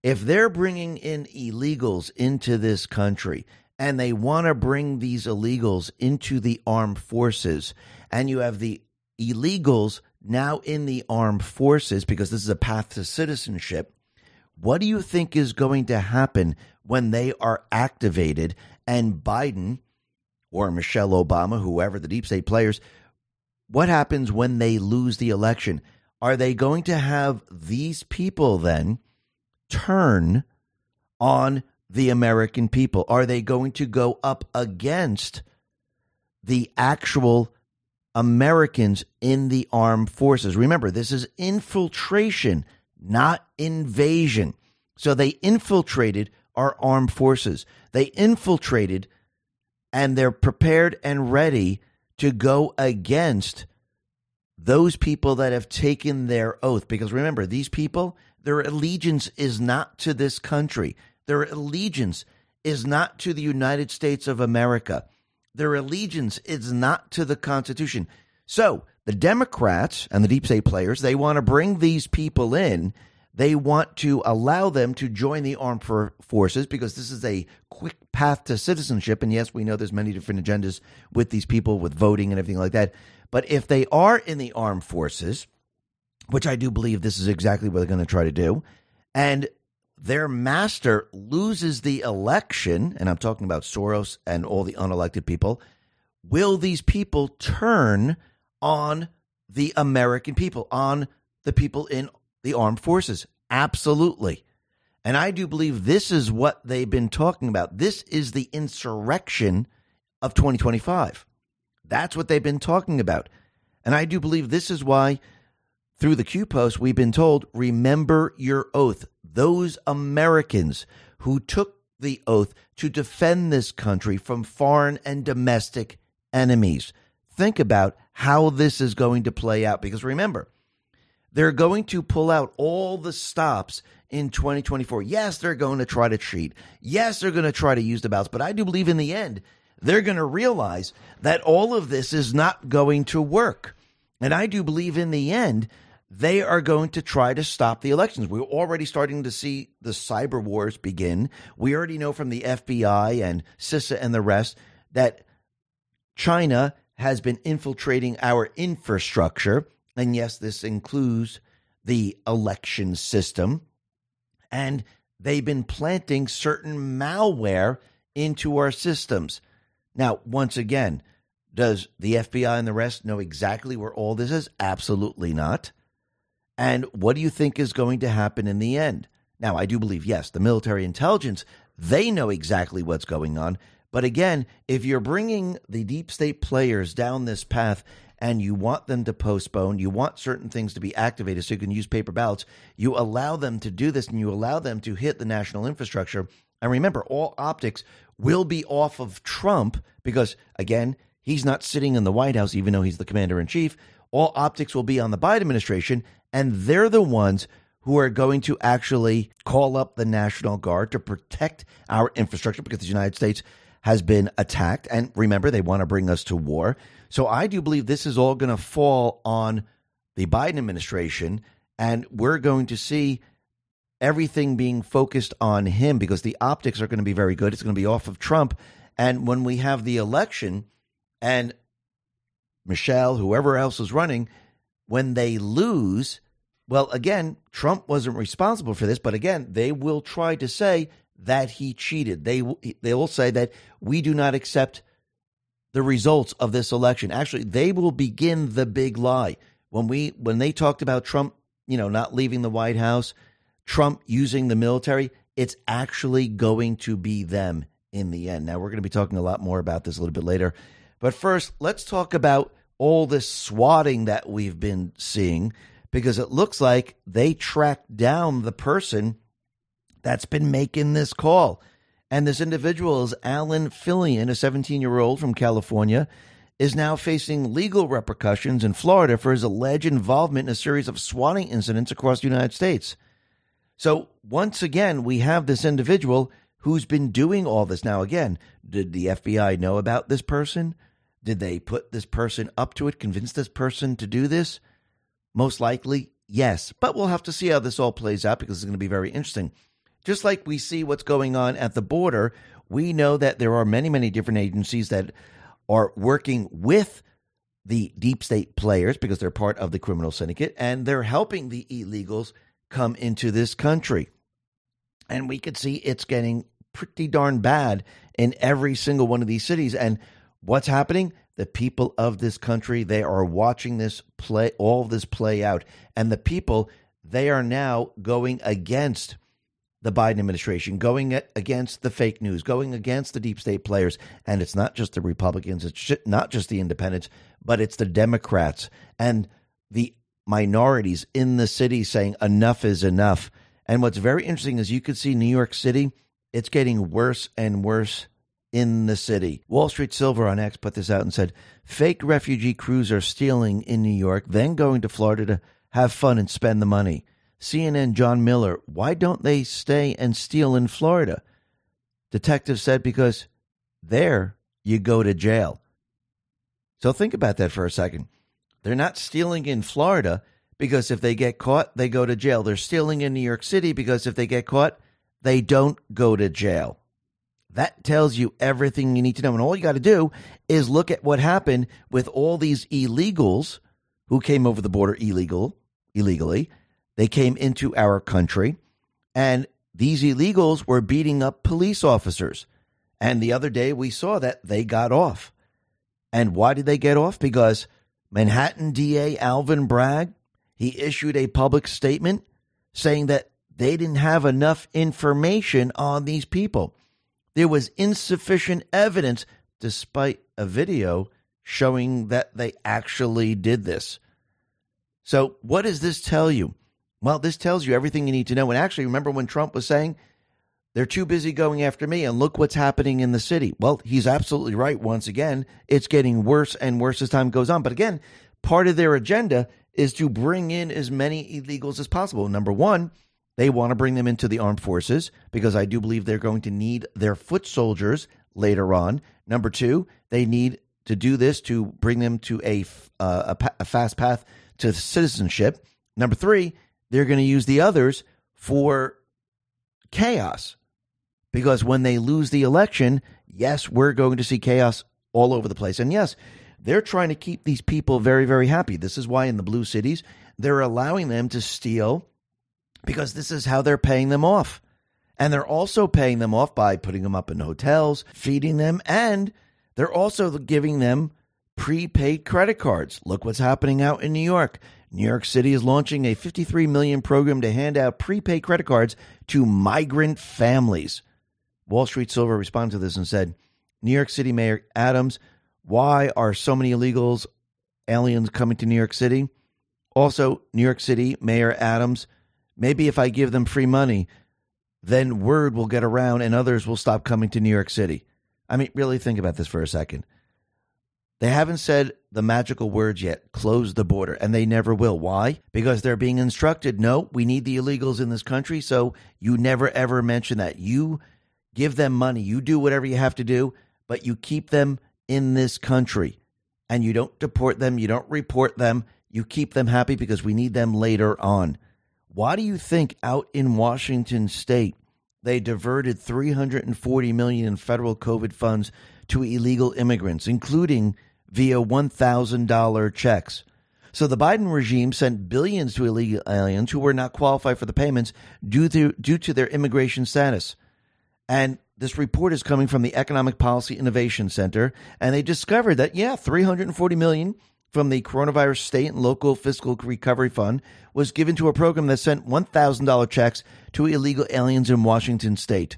If they're bringing in illegals into this country and they want to bring these illegals into the armed forces, and you have the illegals now in the armed forces because this is a path to citizenship, what do you think is going to happen when they are activated and Biden or Michelle Obama, whoever the deep state players, what happens when they lose the election? Are they going to have these people then turn on the American people? Are they going to go up against the actual Americans in the armed forces? Remember, this is infiltration, not invasion. So they infiltrated our armed forces. They infiltrated and they're prepared and ready to go against those people that have taken their oath. Because remember, these people, their allegiance is not to this country, their allegiance is not to the United States of America, their allegiance is not to the Constitution. So the Democrats and the deep state players, they want to bring these people in they want to allow them to join the armed forces because this is a quick path to citizenship. And yes, we know there's many different agendas with these people with voting and everything like that. But if they are in the armed forces, which I do believe this is exactly what they're going to try to do, and their master loses the election, and I'm talking about Soros and all the unelected people, will these people turn on the American people, on the people in the armed forces? Absolutely. And I do believe this is what they've been talking about. This is the insurrection of 2025. That's what they've been talking about. And I do believe this is why, through the Q post, we've been told remember your oath. Those Americans who took the oath to defend this country from foreign and domestic enemies. Think about how this is going to play out because remember, they're going to pull out all the stops in 2024. Yes, they're going to try to cheat. Yes, they're going to try to use the ballots, but I do believe in the end, they're going to realize that all of this is not going to work. And I do believe in the end, they are going to try to stop the elections. We're already starting to see the cyber wars begin. We already know from the FBI and CISA and the rest that China has been infiltrating our infrastructure and yes, this includes the election system. And they've been planting certain malware into our systems. Now, once again, does the FBI and the rest know exactly where all this is? Absolutely not. And what do you think is going to happen in the end? Now, I do believe, yes, the military intelligence, they know exactly what's going on. But again, if you're bringing the deep state players down this path and you want them to postpone, you want certain things to be activated so you can use paper ballots, you allow them to do this and you allow them to hit the national infrastructure. And remember, all optics will be off of Trump because, again, he's not sitting in the White House, even though he's the commander in chief. All optics will be on the Biden administration, and they're the ones who are going to actually call up the National Guard to protect our infrastructure because the United States has been attacked. And remember, they want to bring us to war. So I do believe this is all going to fall on the Biden administration, and we're going to see everything being focused on him because the optics are going to be very good. It's going to be off of Trump. And when we have the election and Michelle, whoever else is running, when they lose, well, again, Trump wasn't responsible for this, but again, they will try to say that he cheated. They they will say that we do not accept the results of this election. Actually, they will begin the big lie. When we when they talked about Trump, you know, not leaving the White House, Trump using the military, it's actually going to be them in the end. Now, we're going to be talking a lot more about this a little bit later. But first, let's talk about all this swatting that we've been seeing because it looks like they tracked down the person that's been making this call. And this individual is Alan Filion, a 17 year old from California, is now facing legal repercussions in Florida for his alleged involvement in a series of swatting incidents across the United States. So, once again, we have this individual who's been doing all this. Now, again, did the FBI know about this person? Did they put this person up to it, convince this person to do this? Most likely, yes. But we'll have to see how this all plays out because it's going to be very interesting. Just like we see what's going on at the border, we know that there are many, many different agencies that are working with the deep state players because they're part of the criminal syndicate and they're helping the illegals come into this country. And we could see it's getting pretty darn bad in every single one of these cities. And what's happening? The people of this country, they are watching this play, all this play out. And the people, they are now going against the Biden administration, going against the fake news, going against the deep state players. And it's not just the Republicans, it's not just the independents, but it's the Democrats and the minorities in the city saying enough is enough. And what's very interesting is you could see New York City, it's getting worse and worse in the city. Wall Street Silver on X put this out and said fake refugee crews are stealing in New York, then going to Florida to have fun and spend the money. CNN John Miller, why don't they stay and steal in Florida? Detective said, because there you go to jail. So think about that for a second. They're not stealing in Florida because if they get caught, they go to jail. They're stealing in New York City because if they get caught, they don't go to jail. That tells you everything you need to know. And all you got to do is look at what happened with all these illegals who came over the border illegal, illegally they came into our country. And these illegals were beating up police officers. And the other day we saw that they got off. And why did they get off? Because Manhattan DA Alvin Bragg, he issued a public statement saying that they didn't have enough information on these people. There was insufficient evidence, despite a video showing that they actually did this. So, what does this tell you? Well, this tells you everything you need to know. And actually, remember when Trump was saying, they're too busy going after me, and look what's happening in the city. Well, he's absolutely right. Once again, it's getting worse and worse as time goes on. But again, part of their agenda is to bring in as many illegals as possible. Number one, they want to bring them into the armed forces because I do believe they're going to need their foot soldiers later on. Number two, they need to do this to bring them to a, uh, a, a fast path to citizenship. Number three, they're going to use the others for chaos because when they lose the election, yes, we're going to see chaos all over the place. And yes, they're trying to keep these people very, very happy. This is why in the blue cities, they're allowing them to steal because this is how they're paying them off. And they're also paying them off by putting them up in hotels, feeding them, and they're also giving them prepaid credit cards. Look what's happening out in New York. New York City is launching a 53 million program to hand out prepaid credit cards to migrant families. Wall Street Silver responded to this and said, New York City Mayor Adams, why are so many illegals, aliens coming to New York City? Also, New York City Mayor Adams, maybe if I give them free money, then word will get around and others will stop coming to New York City. I mean, really think about this for a second. They haven't said the magical words yet close the border, and they never will. Why? Because they're being instructed no, we need the illegals in this country, so you never ever mention that. You give them money, you do whatever you have to do, but you keep them in this country and you don't deport them, you don't report them, you keep them happy because we need them later on. Why do you think out in Washington state they diverted 340 million in federal COVID funds to illegal immigrants, including via $1,000 checks? So the Biden regime sent billions to illegal aliens who were not qualified for the payments due to due to their immigration status. And this report is coming from the Economic Policy Innovation Center, and they discovered that yeah, 340 million from the coronavirus state and local fiscal recovery fund was given to a program that sent $1,000 checks to illegal aliens in Washington state.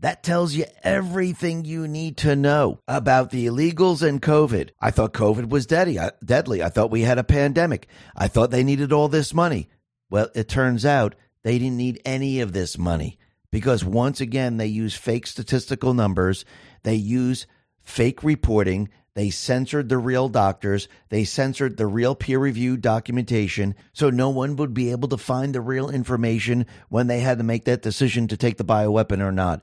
That tells you everything you need to know about the illegals and COVID. I thought COVID was deadly. Deadly. I thought we had a pandemic. I thought they needed all this money. Well, it turns out they didn't need any of this money because once again, they use fake statistical numbers. They use fake reporting. They censored the real doctors. They censored the real peer reviewed documentation. So no one would be able to find the real information when they had to make that decision to take the bioweapon or not.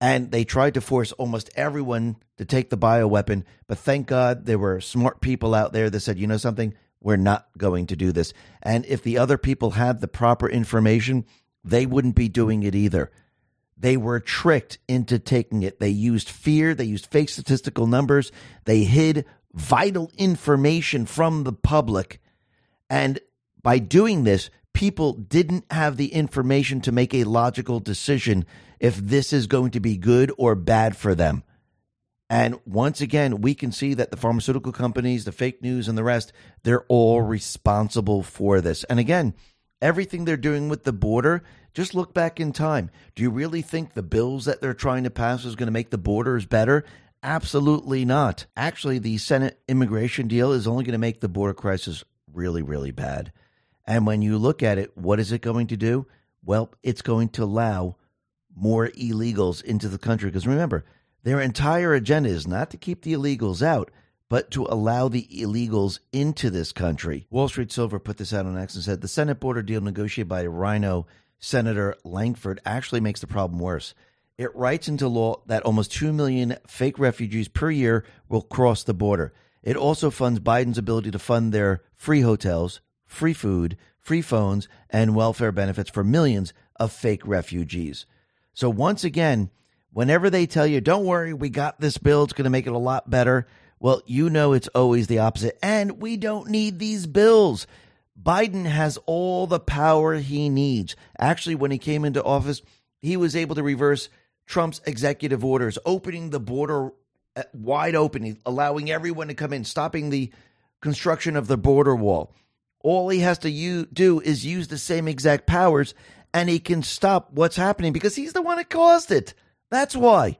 And they tried to force almost everyone to take the bioweapon. But thank God there were smart people out there that said, you know something? We're not going to do this. And if the other people had the proper information, they wouldn't be doing it either. They were tricked into taking it. They used fear, they used fake statistical numbers, they hid vital information from the public. And by doing this, people didn't have the information to make a logical decision if this is going to be good or bad for them. And once again, we can see that the pharmaceutical companies, the fake news, and the rest, they're all responsible for this. And again, everything they're doing with the border, just look back in time. Do you really think the bills that they're trying to pass is going to make the borders better? Absolutely not. Actually, the Senate immigration deal is only going to make the border crisis really, really bad. And when you look at it, what is it going to do? Well, it's going to allow more illegals into the country. Because remember, their entire agenda is not to keep the illegals out, but to allow the illegals into this country. Wall Street Silver put this out on X and said the Senate border deal negotiated by RINO Senator Lankford actually makes the problem worse. It writes into law that almost 2 million fake refugees per year will cross the border. It also funds Biden's ability to fund their free hotels, free food, free phones, and welfare benefits for millions of fake refugees. So, once again, whenever they tell you, don't worry, we got this bill, it's going to make it a lot better, well, you know it's always the opposite. And we don't need these bills. Biden has all the power he needs. Actually, when he came into office, he was able to reverse Trump's executive orders, opening the border uh, wide open, allowing everyone to come in, stopping the construction of the border wall. All he has to u- do is use the same exact powers and he can stop what's happening because he's the one that caused it. That's why.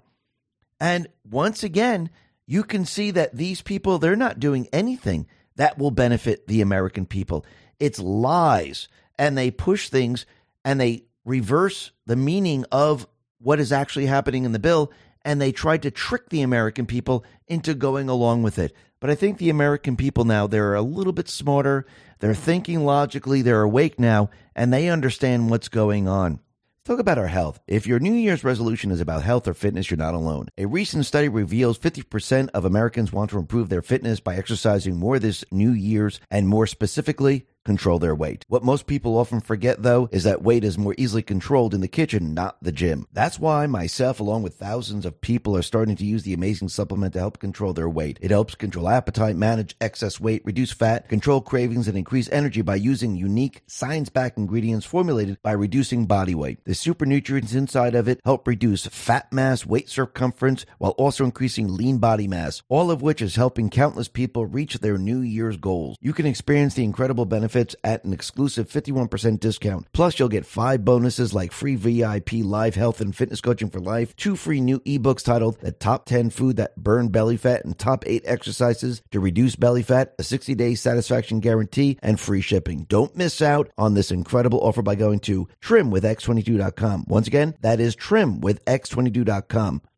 And once again, you can see that these people, they're not doing anything that will benefit the American people. It's lies. And they push things and they reverse the meaning of what is actually happening in the bill. And they tried to trick the American people into going along with it. But I think the American people now, they're a little bit smarter. They're thinking logically. They're awake now and they understand what's going on. Talk about our health. If your New Year's resolution is about health or fitness, you're not alone. A recent study reveals 50% of Americans want to improve their fitness by exercising more this New Year's and more specifically, control their weight. What most people often forget, though, is that weight is more easily controlled in the kitchen, not the gym. That's why myself, along with thousands of people, are starting to use the amazing supplement to help control their weight. It helps control appetite, manage excess weight, reduce fat, control cravings, and increase energy by using unique, science backed ingredients formulated by reducing body weight. The super nutrients inside of it help reduce fat mass, weight circumference, while also increasing lean body mass, all of which is helping countless people reach their New Year's goals. You can experience the incredible benefits benefits at an exclusive 51% discount. Plus, you'll get five bonuses like free VIP live health and fitness coaching for life, two free new ebooks titled The Top 10 Food That Burn Belly Fat and Top 8 Exercises to Reduce Belly Fat, a 60 day satisfaction guarantee, and free shipping. Don't miss out on this incredible offer by going to trimwithx22.com. Once again, that is trimwithx22.com.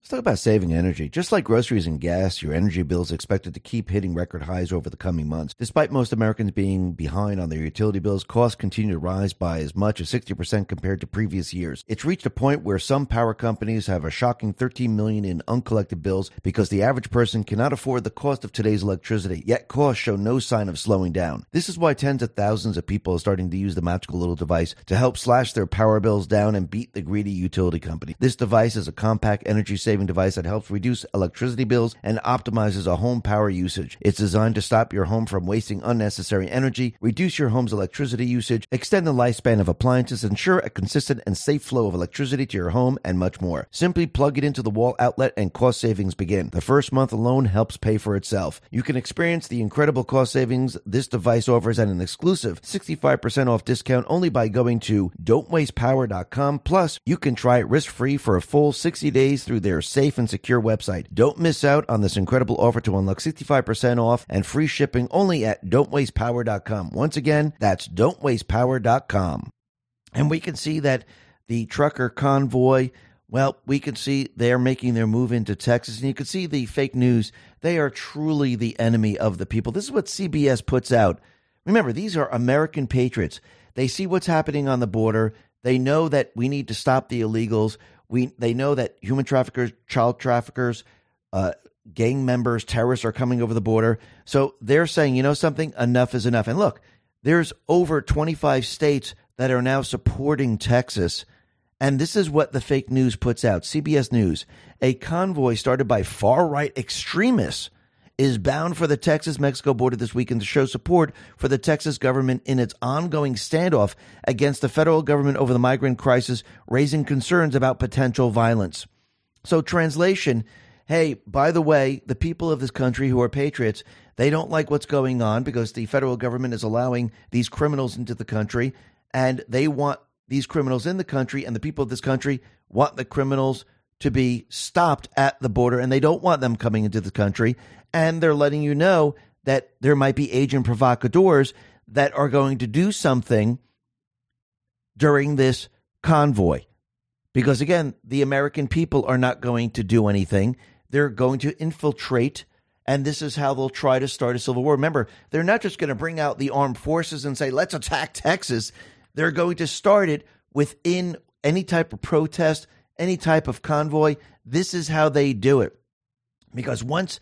Let's talk about saving energy. Just like groceries and gas, your energy bill is expected to keep hitting record highs over the coming months. Despite most Americans being behind on their utility bills, costs continue to rise by as much as 60% compared to previous years. It's reached a point where some power companies have a shocking 13 million in uncollected bills because the average person cannot afford the cost of today's electricity, yet costs show no sign of slowing down. This is why tens of thousands of people are starting to use the magical little device to help slash their power bills down and beat the greedy utility company. This device is a compact energy device that helps reduce electricity bills and optimizes a home power usage. It's designed to stop your home from wasting unnecessary energy, reduce your home's electricity usage, extend the lifespan of appliances, ensure a consistent and safe flow of electricity to your home, and much more. Simply plug it into the wall outlet and cost savings begin. The first month alone helps pay for itself. You can experience the incredible cost savings this device offers at an exclusive 65% off discount only by going to don'twastepower.com. Plus, you can try it risk free for a full 60 days through their safe and secure website. Don't miss out on this incredible offer to unlock 65% off and free shipping only at don'twastepower.com. Once again, that's don'twastepower.com. And we can see that the trucker convoy, well, we can see they're making their move into Texas. And you can see the fake news. They are truly the enemy of the people. This is what CBS puts out. Remember, these are American patriots. They see what's happening on the border. They know that we need to stop the illegals. We they know that human traffickers, child traffickers, uh, gang members, terrorists are coming over the border. So they're saying, you know something, enough is enough. And look, there's over 25 states that are now supporting Texas. And this is what the fake news puts out. CBS News. A convoy started by far right extremists is bound for the Texas Mexico border this weekend to show support for the Texas government in its ongoing standoff against the federal government over the migrant crisis, raising concerns about potential violence. So, translation hey, by the way, the people of this country who are patriots, they don't like what's going on because the federal government is allowing these criminals into the country and they want these criminals in the country and the people of this country want the criminals to be stopped at the border and they don't want them coming into the country and they're letting you know that there might be agent provocateurs that are going to do something during this convoy. Because again, the American people are not going to do anything. They're going to infiltrate, and this is how they'll try to start a civil war. Remember, they're not just going to bring out the armed forces and say, let's attack Texas. They're going to start it within any type of protest, any type of convoy. This is how they do it. Because once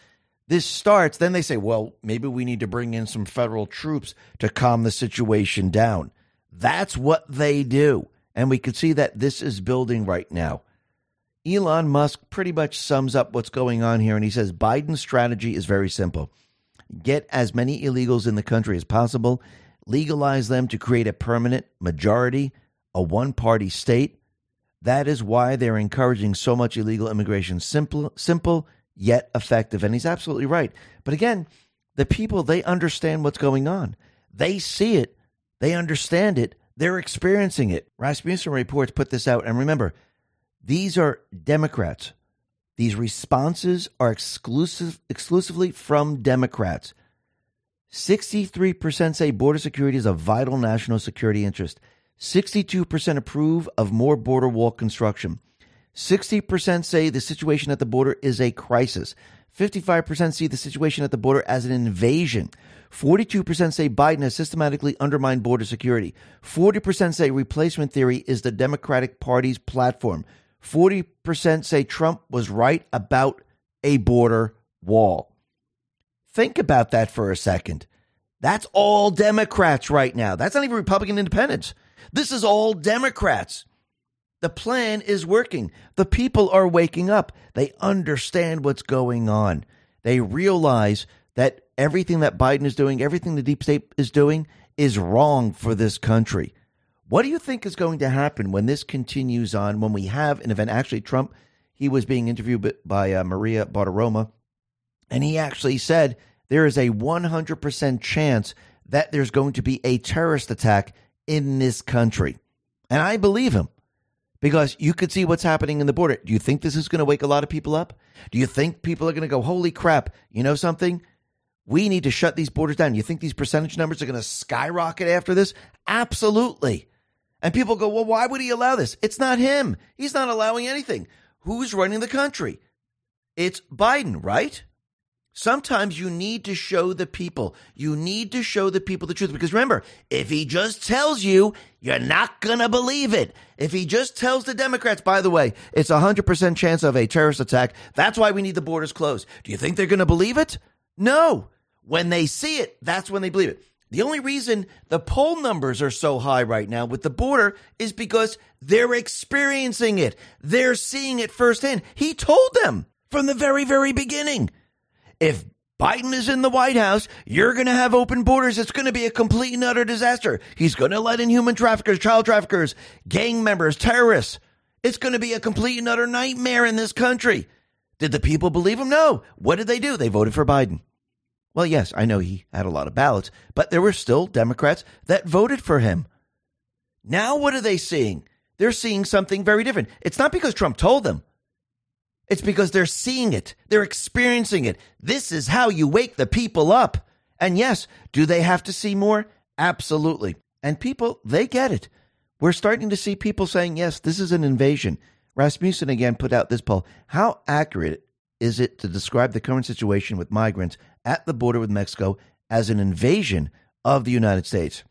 this starts, then they say, well, maybe we need to bring in some federal troops to calm the situation down. That's what they do. And we can see that this is building right now. Elon Musk pretty much sums up what's going on here, and he says Biden's strategy is very simple get as many illegals in the country as possible, legalize them to create a permanent majority, a one party state. That is why they're encouraging so much illegal immigration. Simple, simple yet effective. And he's absolutely right. But again, the people, they understand what's going on. They see it. They understand it. They're experiencing it. Rasmussen reports put this out. And remember, these are Democrats. These responses are exclusive, exclusively from Democrats. 63% say border security is a vital national security interest. 62% approve of more border wall construction. 60% say the situation at the border is a crisis. 55% see the situation at the border as an invasion. 42% say Biden has systematically undermined border security. 40% say replacement theory is the Democratic Party's platform. 40% say Trump was right about a border wall. Think about that for a second. That's all Democrats right now. That's not even Republican independents. This is all Democrats. The plan is working. The people are waking up. They understand what's going on. They realize that everything that Biden is doing, everything the deep state is doing, is wrong for this country. What do you think is going to happen when this continues on? When we have an event, actually, Trump, he was being interviewed by uh, Maria Bartiromo, and he actually said there is a 100% chance that there's going to be a terrorist attack in this country. And I believe him because you could see what's happening in the border. Do you think this is going to wake a lot of people up? Do you think people are going to go, holy crap, you know something? We need to shut these borders down. You think these percentage numbers are going to skyrocket after this? Absolutely. And people go, well, why would he allow this? It's not him. He's not allowing anything. Who's running the country? It's Biden, right? Sometimes you need to show the people. You need to show the people the truth. Because remember, if he just tells you, you're not going to believe it. If he just tells the Democrats, by the way, it's a 100% chance of a terrorist attack. That's why we need the borders closed. Do you think they're going to believe it? No. When they see it, that's when they believe it. The only reason the poll numbers are so high right now with the border is because they're experiencing it. They're seeing it firsthand. He told them from the very, very beginning if Biden is in the White House, you're going to have open borders. It's going to be a complete and utter disaster. He's going to let in human traffickers, child traffickers, gang members, terrorists. It's going to be a complete and utter nightmare in this country. Did the people believe him? No. What did they do? They voted for Biden. Well, yes, I know he had a lot of ballots, but there were still Democrats that voted for him. Now, what are they seeing? They're seeing something very different. It's not because Trump told them. It's because they're seeing it. They're experiencing it. This is how you wake the people up. And yes, do they have to see more? Absolutely. And people, they get it. We're starting to see people saying, yes, this is an invasion. Rasmussen again put out this poll. How accurate is it to describe the current situation with migrants at the border with Mexico as an invasion of the United States?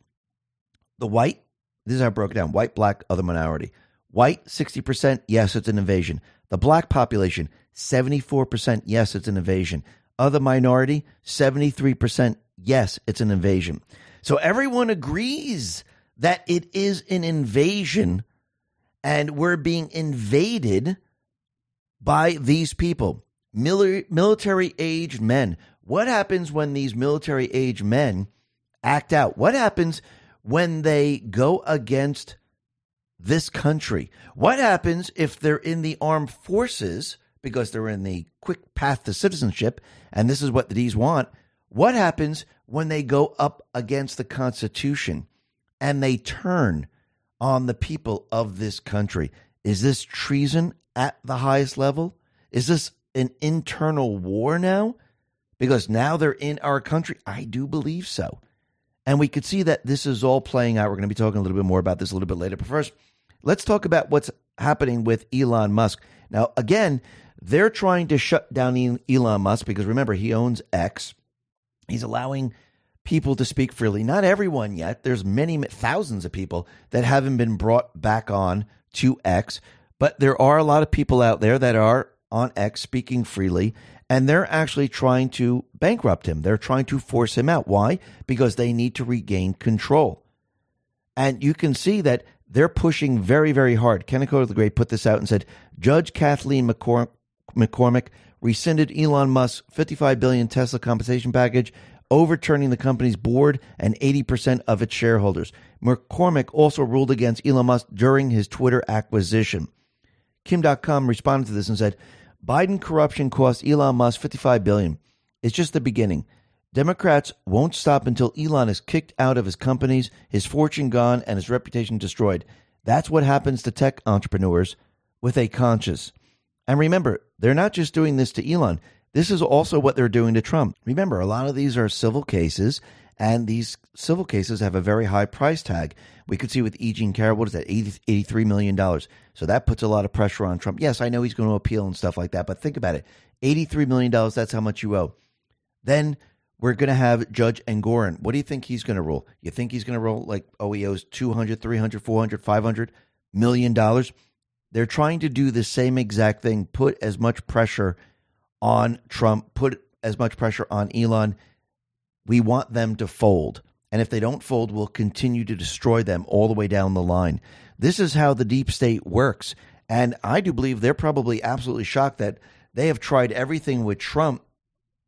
The white, this is how I broke down white, black, other minority. White, 60%, yes, it's an invasion. The black population, 74%, yes, it's an invasion. Other minority, 73%, yes, it's an invasion. So everyone agrees that it is an invasion and we're being invaded by these people, military aged men. What happens when these military aged men act out? What happens when they go against this country. What happens if they're in the armed forces because they're in the quick path to citizenship, and this is what the D's want. What happens when they go up against the Constitution and they turn on the people of this country? Is this treason at the highest level? Is this an internal war now? Because now they're in our country? I do believe so. And we could see that this is all playing out. We're going to be talking a little bit more about this a little bit later. But first, let's talk about what's happening with Elon Musk. Now, again, they're trying to shut down Elon Musk because remember, he owns X. He's allowing people to speak freely. Not everyone yet. There's many thousands of people that haven't been brought back on to X, but there are a lot of people out there that are on X speaking freely and they're actually trying to bankrupt him. They're trying to force him out. Why? Because they need to regain control. And you can see that they're pushing very, very hard. Kanekoa the Great put this out and said Judge Kathleen McCormick, McCormick rescinded Elon Musk's 55 billion Tesla compensation package, overturning the company's board and 80% of its shareholders. McCormick also ruled against Elon Musk during his Twitter acquisition. Kim Dotcom responded to this and said, Biden corruption cost Elon Musk 55 billion. It's just the beginning. Democrats won't stop until Elon is kicked out of his companies, his fortune gone, and his reputation destroyed. That's what happens to tech entrepreneurs with a conscience. And remember, they're not just doing this to Elon. This is also what they're doing to Trump. Remember, a lot of these are civil cases, and these civil cases have a very high price tag. We could see with E. Jean Carroll, what is that, $83 million. So that puts a lot of pressure on Trump. Yes, I know he's going to appeal and stuff like that, but think about it $83 million, that's how much you owe. Then we're going to have Judge Engoron. What do you think he's going to rule? You think he's going to roll like, oh, he owes 200, 300, 400, 500 million dollars? They're trying to do the same exact thing, put as much pressure on Trump, put as much pressure on Elon. We want them to fold. And if they don't fold, we'll continue to destroy them all the way down the line. This is how the deep state works. And I do believe they're probably absolutely shocked that they have tried everything with Trump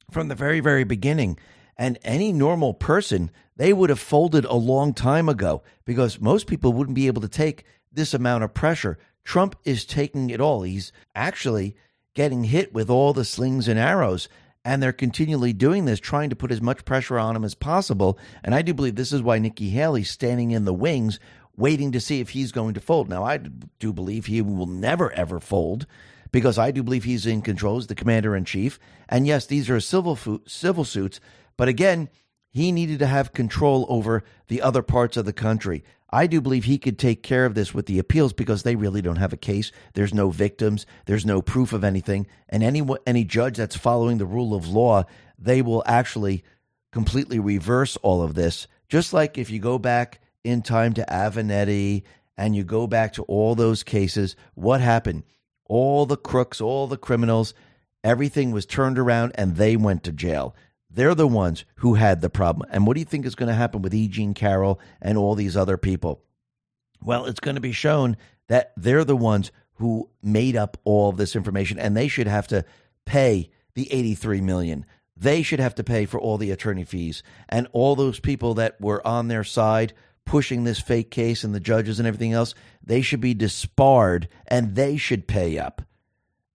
from the very, very beginning. And any normal person, they would have folded a long time ago because most people wouldn't be able to take this amount of pressure. Trump is taking it all. He's actually getting hit with all the slings and arrows. And they're continually doing this, trying to put as much pressure on him as possible. And I do believe this is why Nikki Haley's standing in the wings, waiting to see if he's going to fold. Now, I do believe he will never, ever fold because I do believe he's in control as the commander in chief. And yes, these are civil, civil suits. But again, he needed to have control over the other parts of the country. I do believe he could take care of this with the appeals because they really don't have a case. There's no victims. There's no proof of anything. And any any judge that's following the rule of law, they will actually completely reverse all of this. Just like if you go back in time to Avenatti and you go back to all those cases, what happened? All the crooks, all the criminals, everything was turned around and they went to jail. They're the ones who had the problem. And what do you think is going to happen with E. Jean Carroll and all these other people? Well, it's going to be shown that they're the ones who made up all this information and they should have to pay the 83 million. They should have to pay for all the attorney fees and all those people that were on their side pushing this fake case and the judges and everything else, they should be disbarred and they should pay up.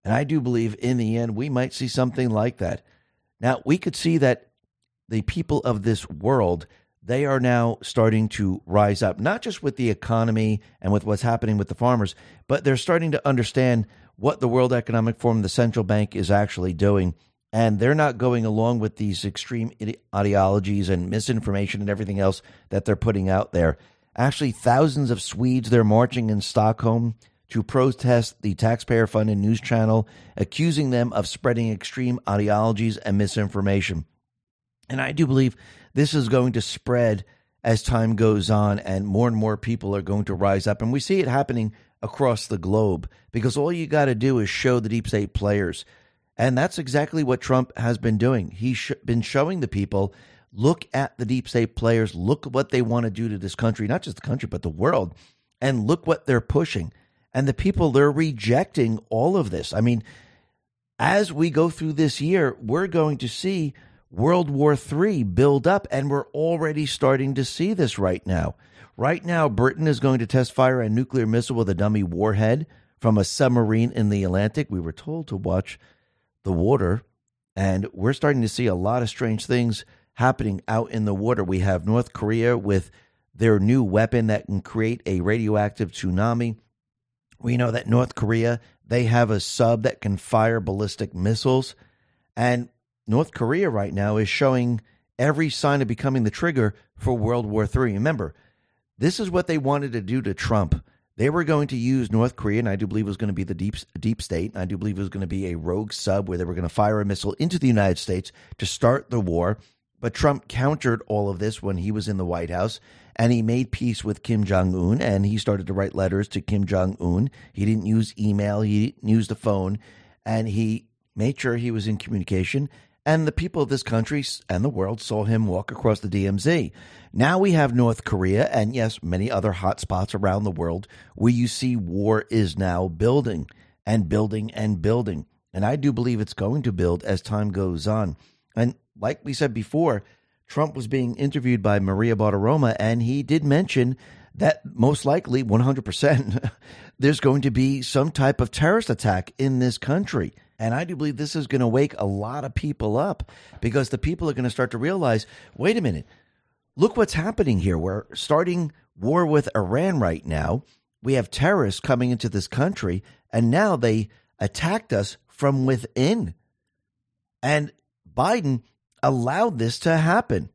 And I do believe in the end we might see something like that. Now, we could see that the people of this world, they are now starting to rise up, not just with the economy and with what's happening with the farmers, but they're starting to understand what the World Economic Forum, the central bank, is actually doing. And they're not going along with these extreme ideologies and misinformation and everything else that they're putting out there. Actually, thousands of Swedes, they're marching in Stockholm to protest the taxpayer funded news channel, accusing them of spreading extreme ideologies and misinformation. And I do believe this is going to spread as time goes on, and more and more people are going to rise up. And we see it happening across the globe because all you got to do is show the deep state players. And that's exactly what Trump has been doing. He's sh- been showing the people look at the deep state players, look what they want to do to this country, not just the country, but the world, and look what they're pushing and the people they're rejecting all of this. I mean, as we go through this year, we're going to see World War III build up, and we're already starting to see this right now. Right now, Britain is going to test fire a nuclear missile with a dummy warhead from a submarine in the Atlantic. We were told to watch the water, and we're starting to see a lot of strange things happening out in the water. We have North Korea with their new weapon that can create a radioactive tsunami. We know that North Korea, they have a sub that can fire ballistic missiles. And North Korea right now is showing every sign of becoming the trigger for World War III. Remember, this is what they wanted to do to Trump. They were going to use North Korea, and I do believe it was going to be the deep deep state. I do believe it was going to be a rogue sub where they were going to fire a missile into the United States to start the war. But Trump countered all of this when he was in the White House, and he made peace with Kim Jong Un, and he started to write letters to Kim Jong Un. He didn't use email, he didn't use the phone, and he made sure he was in communication. And the people of this country and the world saw him walk across the DMZ. Now we have North Korea, and yes, many other hot spots around the world where you see war is now building and building and building. And I do believe it's going to build as time goes on. And like we said before, Trump was being interviewed by Maria Bartiromo, and he did mention that most likely, 100%, there's going to be some type of terrorist attack in this country. And I do believe this is going to wake a lot of people up because the people are going to start to realize wait a minute, look what's happening here. We're starting war with Iran right now. We have terrorists coming into this country, and now they attacked us from within. And Biden allowed this to happen.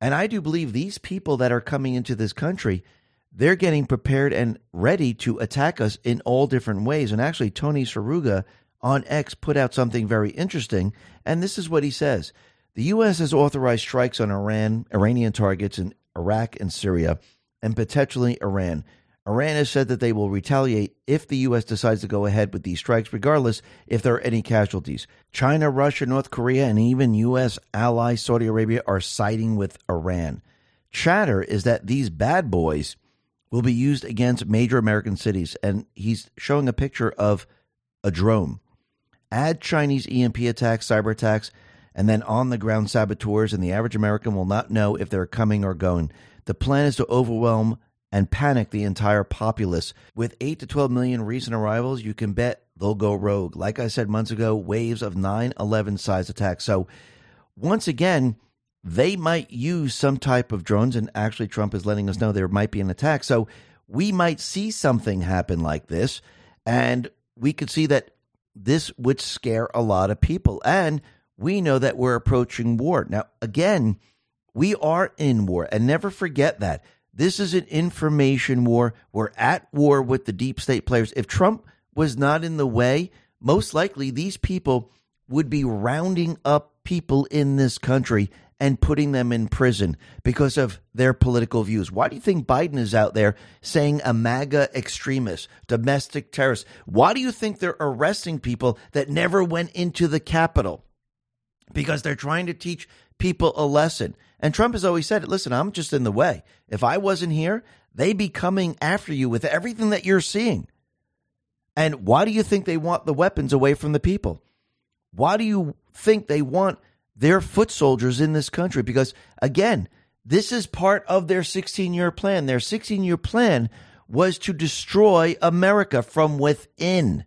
And I do believe these people that are coming into this country, they're getting prepared and ready to attack us in all different ways. And actually, Tony Seruga on X put out something very interesting. And this is what he says The U.S. has authorized strikes on Iran, Iranian targets in Iraq and Syria, and potentially Iran. Iran has said that they will retaliate if the U.S. decides to go ahead with these strikes, regardless if there are any casualties. China, Russia, North Korea, and even U.S. ally Saudi Arabia are siding with Iran. Chatter is that these bad boys will be used against major American cities, and he's showing a picture of a drone. Add Chinese EMP attacks, cyber attacks, and then on the ground saboteurs, and the average American will not know if they're coming or going. The plan is to overwhelm and panic the entire populace. With 8 to 12 million recent arrivals, you can bet they'll go rogue. Like I said months ago, waves of 9 11 size attacks. So, once again, they might use some type of drones, and actually, Trump is letting us know there might be an attack. So, we might see something happen like this, and we could see that this would scare a lot of people. And we know that we're approaching war. Now, again, we are in war, and never forget that. This is an information war. We're at war with the deep state players. If Trump was not in the way, most likely these people would be rounding up people in this country and putting them in prison because of their political views. Why do you think Biden is out there saying a MAGA extremist, domestic terrorist? Why do you think they're arresting people that never went into the Capitol? Because they're trying to teach people a lesson. And Trump has always said, listen, I'm just in the way. If I wasn't here, they'd be coming after you with everything that you're seeing. And why do you think they want the weapons away from the people? Why do you think they want their foot soldiers in this country? Because again, this is part of their 16 year plan. Their 16 year plan was to destroy America from within.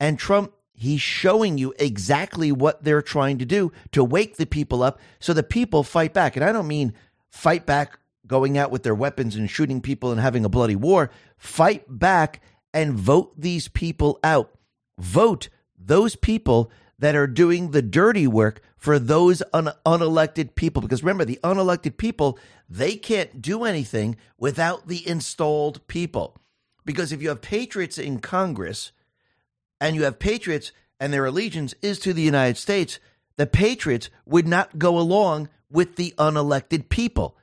And Trump he's showing you exactly what they're trying to do to wake the people up so the people fight back. And I don't mean fight back going out with their weapons and shooting people and having a bloody war. Fight back and vote these people out. Vote those people that are doing the dirty work for those un- unelected people. Because remember, the unelected people, they can't do anything without the installed people. Because if you have patriots in Congress, and you have patriots and their allegiance is to the United States, the patriots would not go along with the unelected people.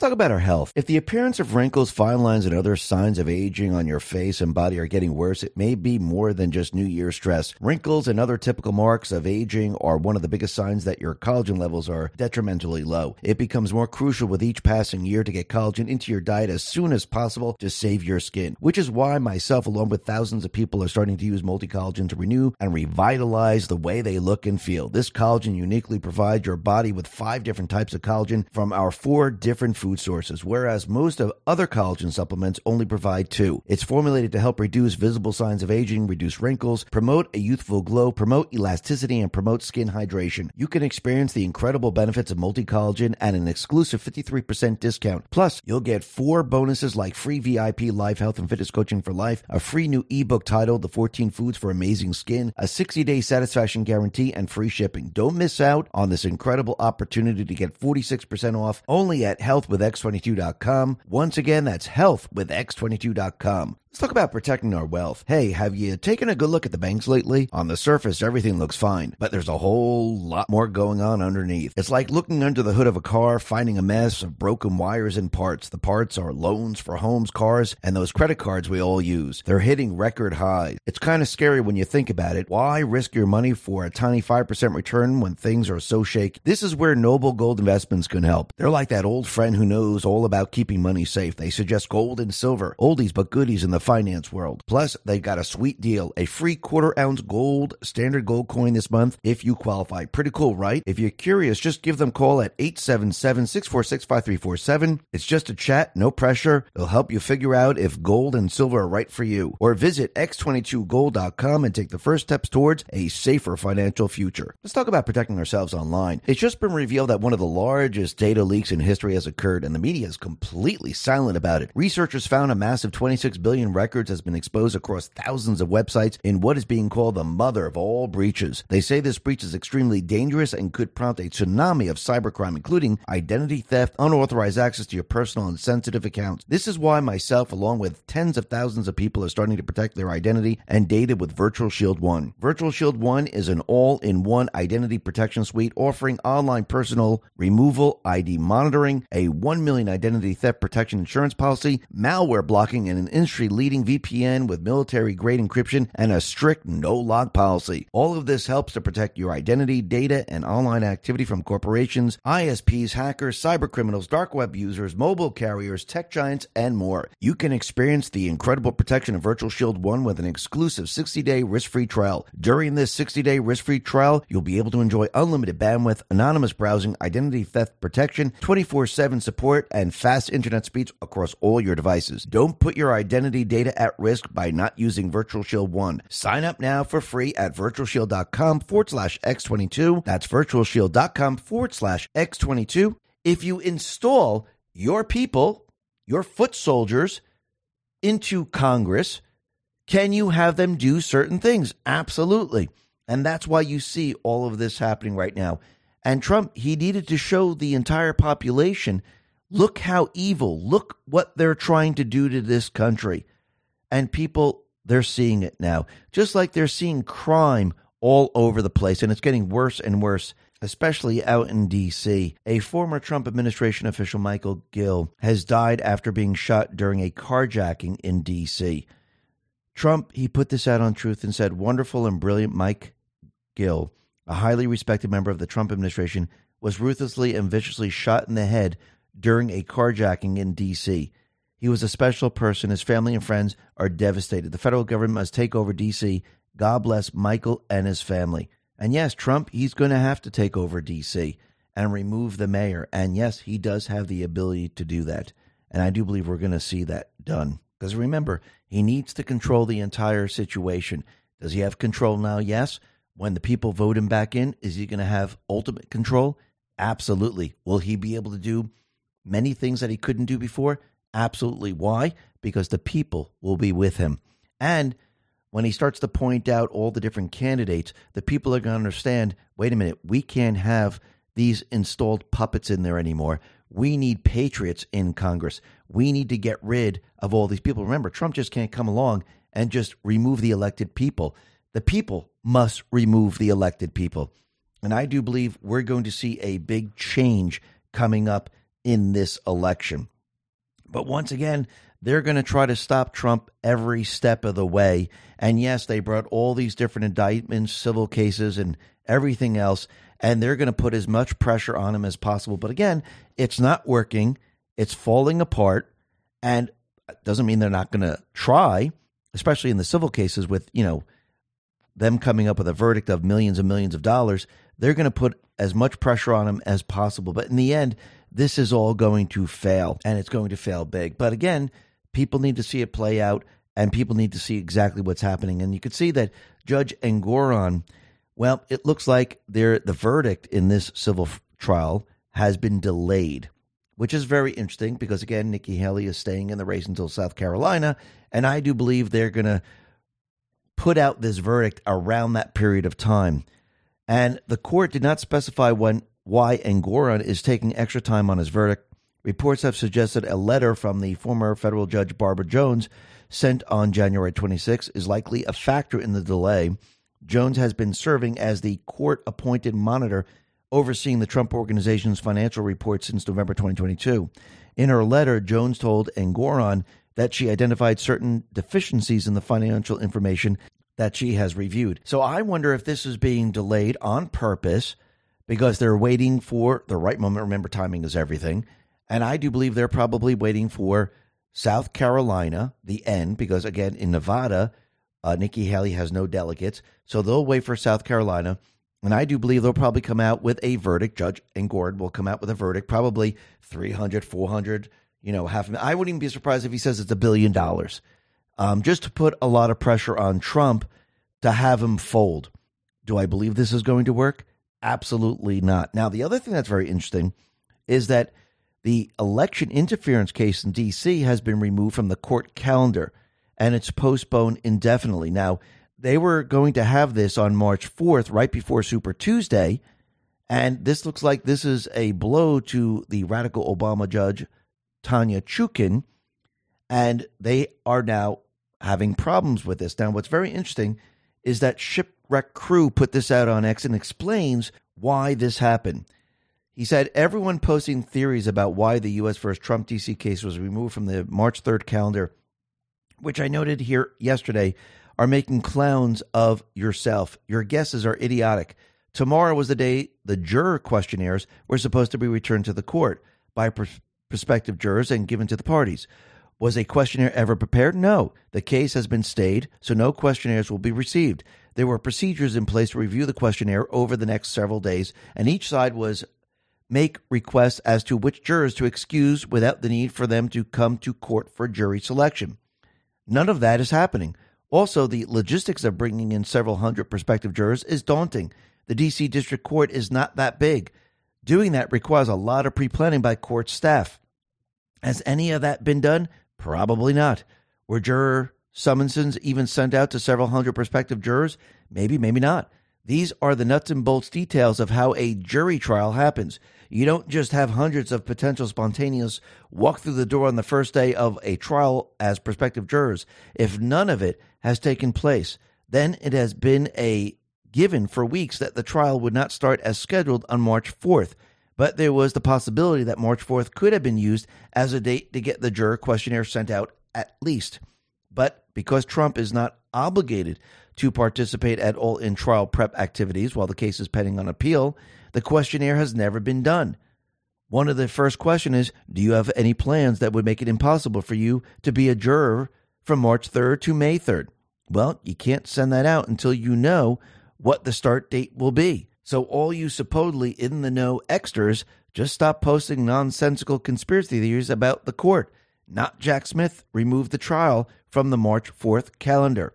Let's talk about our health. If the appearance of wrinkles, fine lines, and other signs of aging on your face and body are getting worse, it may be more than just New Year stress. Wrinkles and other typical marks of aging are one of the biggest signs that your collagen levels are detrimentally low. It becomes more crucial with each passing year to get collagen into your diet as soon as possible to save your skin, which is why myself, along with thousands of people, are starting to use multi collagen to renew and revitalize the way they look and feel. This collagen uniquely provides your body with five different types of collagen from our four different food food sources, whereas most of other collagen supplements only provide two. It's formulated to help reduce visible signs of aging, reduce wrinkles, promote a youthful glow, promote elasticity, and promote skin hydration. You can experience the incredible benefits of multi collagen at an exclusive 53% discount. Plus, you'll get four bonuses like free VIP live health and fitness coaching for life, a free new ebook titled The 14 Foods for Amazing Skin, a 60 day satisfaction guarantee, and free shipping. Don't miss out on this incredible opportunity to get 46% off only at healthwithx22.com. Once again, that's healthwithx22.com. Let's talk about protecting our wealth. Hey, have you taken a good look at the banks lately? On the surface, everything looks fine, but there's a whole lot more going on underneath. It's like looking under the hood of a car, finding a mess of broken wires and parts. The parts are loans for homes, cars, and those credit cards we all use. They're hitting record highs. It's kind of scary when you think about it. Why risk your money for a tiny 5% return when things are so shaky? This is where Noble Gold Investments can help. They're like that old friend who knows all about keeping money safe. They suggest gold and silver, oldies but goodies in the finance world. Plus, they've got a sweet deal a free quarter ounce gold standard gold coin this month if you qualify. Pretty cool, right? If you're curious, just give them a call at 877 646 5347. It's just a chat, no pressure. They'll help you figure out if gold and silver are right for you. Or visit x22gold.com and take the first steps towards a safer financial future. Let's talk about protecting ourselves online. It's just been revealed that one of the largest data leaks in history has occurred, and the media is completely silent about it. Researchers found a massive 26 billion records has been exposed across thousands of websites in what is being called the mother of all breaches. They say this breach is extremely dangerous and could prompt a tsunami of cybercrime, including identity theft, unauthorized access to your personal and sensitive accounts. This is why myself, along with tens of thousands of people, are starting to protect their identity and data with Virtual Shield One. Virtual Shield One is an all in one identity protection suite offering online personal removal, ID monitoring, a 1 million identity theft protection insurance policy, malware blocking, and an industry leading VPN with military grade encryption and a strict no log policy. All of this helps to protect your identity, data, and online activity from corporations, ISPs, hackers, cyber criminals, dark web users, mobile carriers, tech giants, and more. You can experience the incredible protection of Virtual Shield 1 with an exclusive 60 day risk free trial. During this 60 day risk free trial, you'll be able to enjoy unlimited bandwidth, anonymous browsing, identity theft protection, 24 7 support, and fast internet speeds across all your devices. Don't put your identity data at risk by not using Virtual Shield 1. Sign up now for free at virtualshield.com forward slash X22. That's virtualshield.com forward slash X22. If you install your people, your foot soldiers, into Congress, can you have them do certain things? Absolutely. And that's why you see all of this happening right now. And Trump, he needed to show the entire population look how evil, look what they're trying to do to this country. And people, they're seeing it now, just like they're seeing crime all over the place. And it's getting worse and worse, especially out in D.C. A former Trump administration official, Michael Gill, has died after being shot during a carjacking in D.C. Trump, he put this out on Truth and said, Wonderful and brilliant Mike Gill, a highly respected member of the Trump administration, was ruthlessly and viciously shot in the head during a carjacking in D.C. He was a special person. His family and friends are devastated. The federal government must take over D.C. God bless Michael and his family. And yes, Trump, he's going to have to take over D.C. and remove the mayor. And yes, he does have the ability to do that. And I do believe we're going to see that done. Because remember, he needs to control the entire situation. Does he have control now? Yes. When the people vote him back in, is he going to have ultimate control? Absolutely. Will he be able to do many things that he couldn't do before? Absolutely. Why? Because the people will be with him. And when he starts to point out all the different candidates, the people are going to understand wait a minute, we can't have these installed puppets in there anymore. We need patriots in Congress. We need to get rid of all these people. Remember, Trump just can't come along and just remove the elected people. The people must remove the elected people. And I do believe we're going to see a big change coming up in this election. But once again, they're going to try to stop Trump every step of the way. And yes, they brought all these different indictments, civil cases, and everything else. And they're going to put as much pressure on him as possible. But again, it's not working, it's falling apart. And it doesn't mean they're not going to try, especially in the civil cases with, you know, them coming up with a verdict of millions and millions of dollars. They're going to put as much pressure on him as possible. But in the end, this is all going to fail and it's going to fail big. But again, people need to see it play out and people need to see exactly what's happening. And you could see that Judge Engoron, well, it looks like the verdict in this civil trial has been delayed, which is very interesting because, again, Nikki Haley is staying in the race until South Carolina. And I do believe they're going to put out this verdict around that period of time. And the court did not specify when why Engoron is taking extra time on his verdict. Reports have suggested a letter from the former federal judge Barbara Jones sent on January 26 is likely a factor in the delay. Jones has been serving as the court appointed monitor overseeing the Trump Organization's financial reports since November 2022. In her letter, Jones told Engoron that she identified certain deficiencies in the financial information that she has reviewed. So I wonder if this is being delayed on purpose because they're waiting for the right moment. Remember, timing is everything. And I do believe they're probably waiting for South Carolina, the end, because again, in Nevada, uh, Nikki Haley has no delegates. So they'll wait for South Carolina. And I do believe they'll probably come out with a verdict. Judge Engoron will come out with a verdict, probably 300, 400, you know, half. I wouldn't even be surprised if he says it's a billion dollars, um, just to put a lot of pressure on Trump to have him fold. Do I believe this is going to work? Absolutely not. Now, the other thing that's very interesting is that the election interference case in D.C. has been removed from the court calendar and it's postponed indefinitely. Now, they were going to have this on March 4th, right before Super Tuesday. And this looks like this is a blow to the radical Obama judge, Tanya Chutkan. And they are now having problems with this. Now, what's very interesting is that Shipwreck Crew put this out on X and explains why this happened. He said everyone posting theories about why the U.S. versus Trump DC case was removed from the March 3rd calendar, which I noted here yesterday, are making clowns of yourself. Your guesses are idiotic. Tomorrow was the day the juror questionnaires were supposed to be returned to the court by pr- prospective jurors and given to the parties. Was a questionnaire ever prepared? No. The case has been stayed, so no questionnaires will be received. There were procedures in place to review the questionnaire over the next several days, and each side was make requests as to which jurors to excuse without the need for them to come to court for jury selection. None of that is happening. Also, the logistics of bringing in several hundred prospective jurors is daunting. The D.C. District Court is not that big. Doing that requires a lot of pre planning by court staff. Has any of that been done? Probably not. Were juror summonses even sent out to several hundred prospective jurors? Maybe, maybe not. These are the nuts and bolts details of how a jury trial happens. You don't just have hundreds of potential spontaneous walk through the door on the first day of a trial as prospective jurors. If none of it has taken place, then it has been a given for weeks that the trial would not start as scheduled on March 4th. But there was the possibility that March 4th could have been used as a date to get the juror questionnaire sent out at least. But because Trump is not obligated to participate at all in trial prep activities while the case is pending on appeal, the questionnaire has never been done. One of the first questions is Do you have any plans that would make it impossible for you to be a juror from March 3rd to May 3rd? Well, you can't send that out until you know what the start date will be. So, all you supposedly in the know extras, just stop posting nonsensical conspiracy theories about the court. Not Jack Smith removed the trial from the March 4th calendar.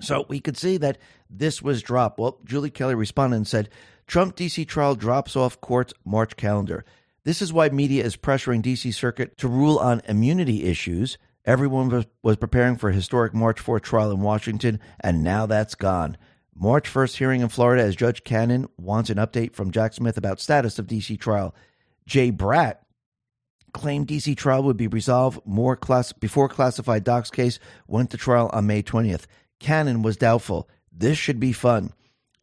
So we could see that this was dropped. Well, Julie Kelly responded and said, Trump DC trial drops off court's March calendar. This is why media is pressuring DC Circuit to rule on immunity issues. Everyone was, was preparing for a historic March 4th trial in Washington, and now that's gone. March 1st hearing in Florida as Judge Cannon wants an update from Jack Smith about status of DC trial. Jay Bratt claimed DC trial would be resolved more class before classified docs case went to trial on May 20th. Cannon was doubtful. This should be fun.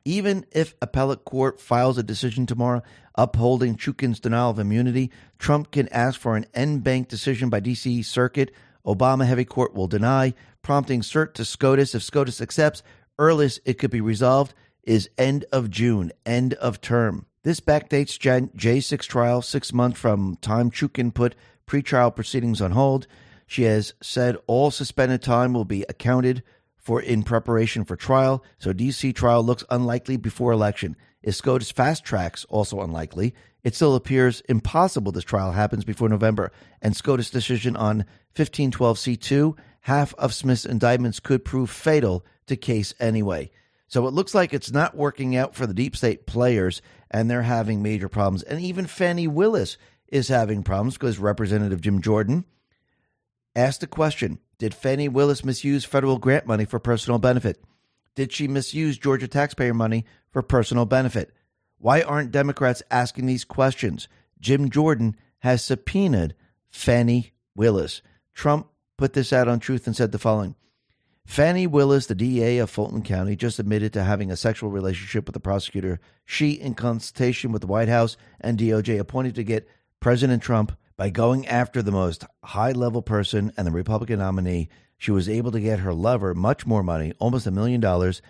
Even if appellate court files a decision tomorrow upholding Chutkan's denial of immunity, Trump can ask for an en banc decision by D.C. Circuit. Obama heavy court will deny, prompting cert to SCOTUS. If SCOTUS accepts, earliest it could be resolved is end of June, end of term. This backdates J6 trial six months from time Chutkan put pretrial proceedings on hold. She has said all suspended time will be accounted for in preparation for trial, so DC trial looks unlikely before election. If SCOTUS fast tracks, also unlikely. it still appears impossible this trial happens before November. And SCOTUS decision on 1512C2, half of Smith's indictments could prove fatal to case anyway. So it looks like it's not working out for the deep state players, and they're having major problems. And even Fani Willis is having problems because Representative Jim Jordan asked the question Did Fani Willis misuse federal grant money for personal benefit? Did she misuse Georgia taxpayer money for personal benefit? Why aren't Democrats asking these questions? Jim Jordan has subpoenaed Fani Willis. Trump put this out on Truth and said the following Fani Willis, the DA of Fulton County, just admitted to having a sexual relationship with the prosecutor she, in consultation with the White House and DOJ, appointed to get President Trump by going after the most high level person and the Republican nominee. She was able to get her lover much more money, almost a million dollars,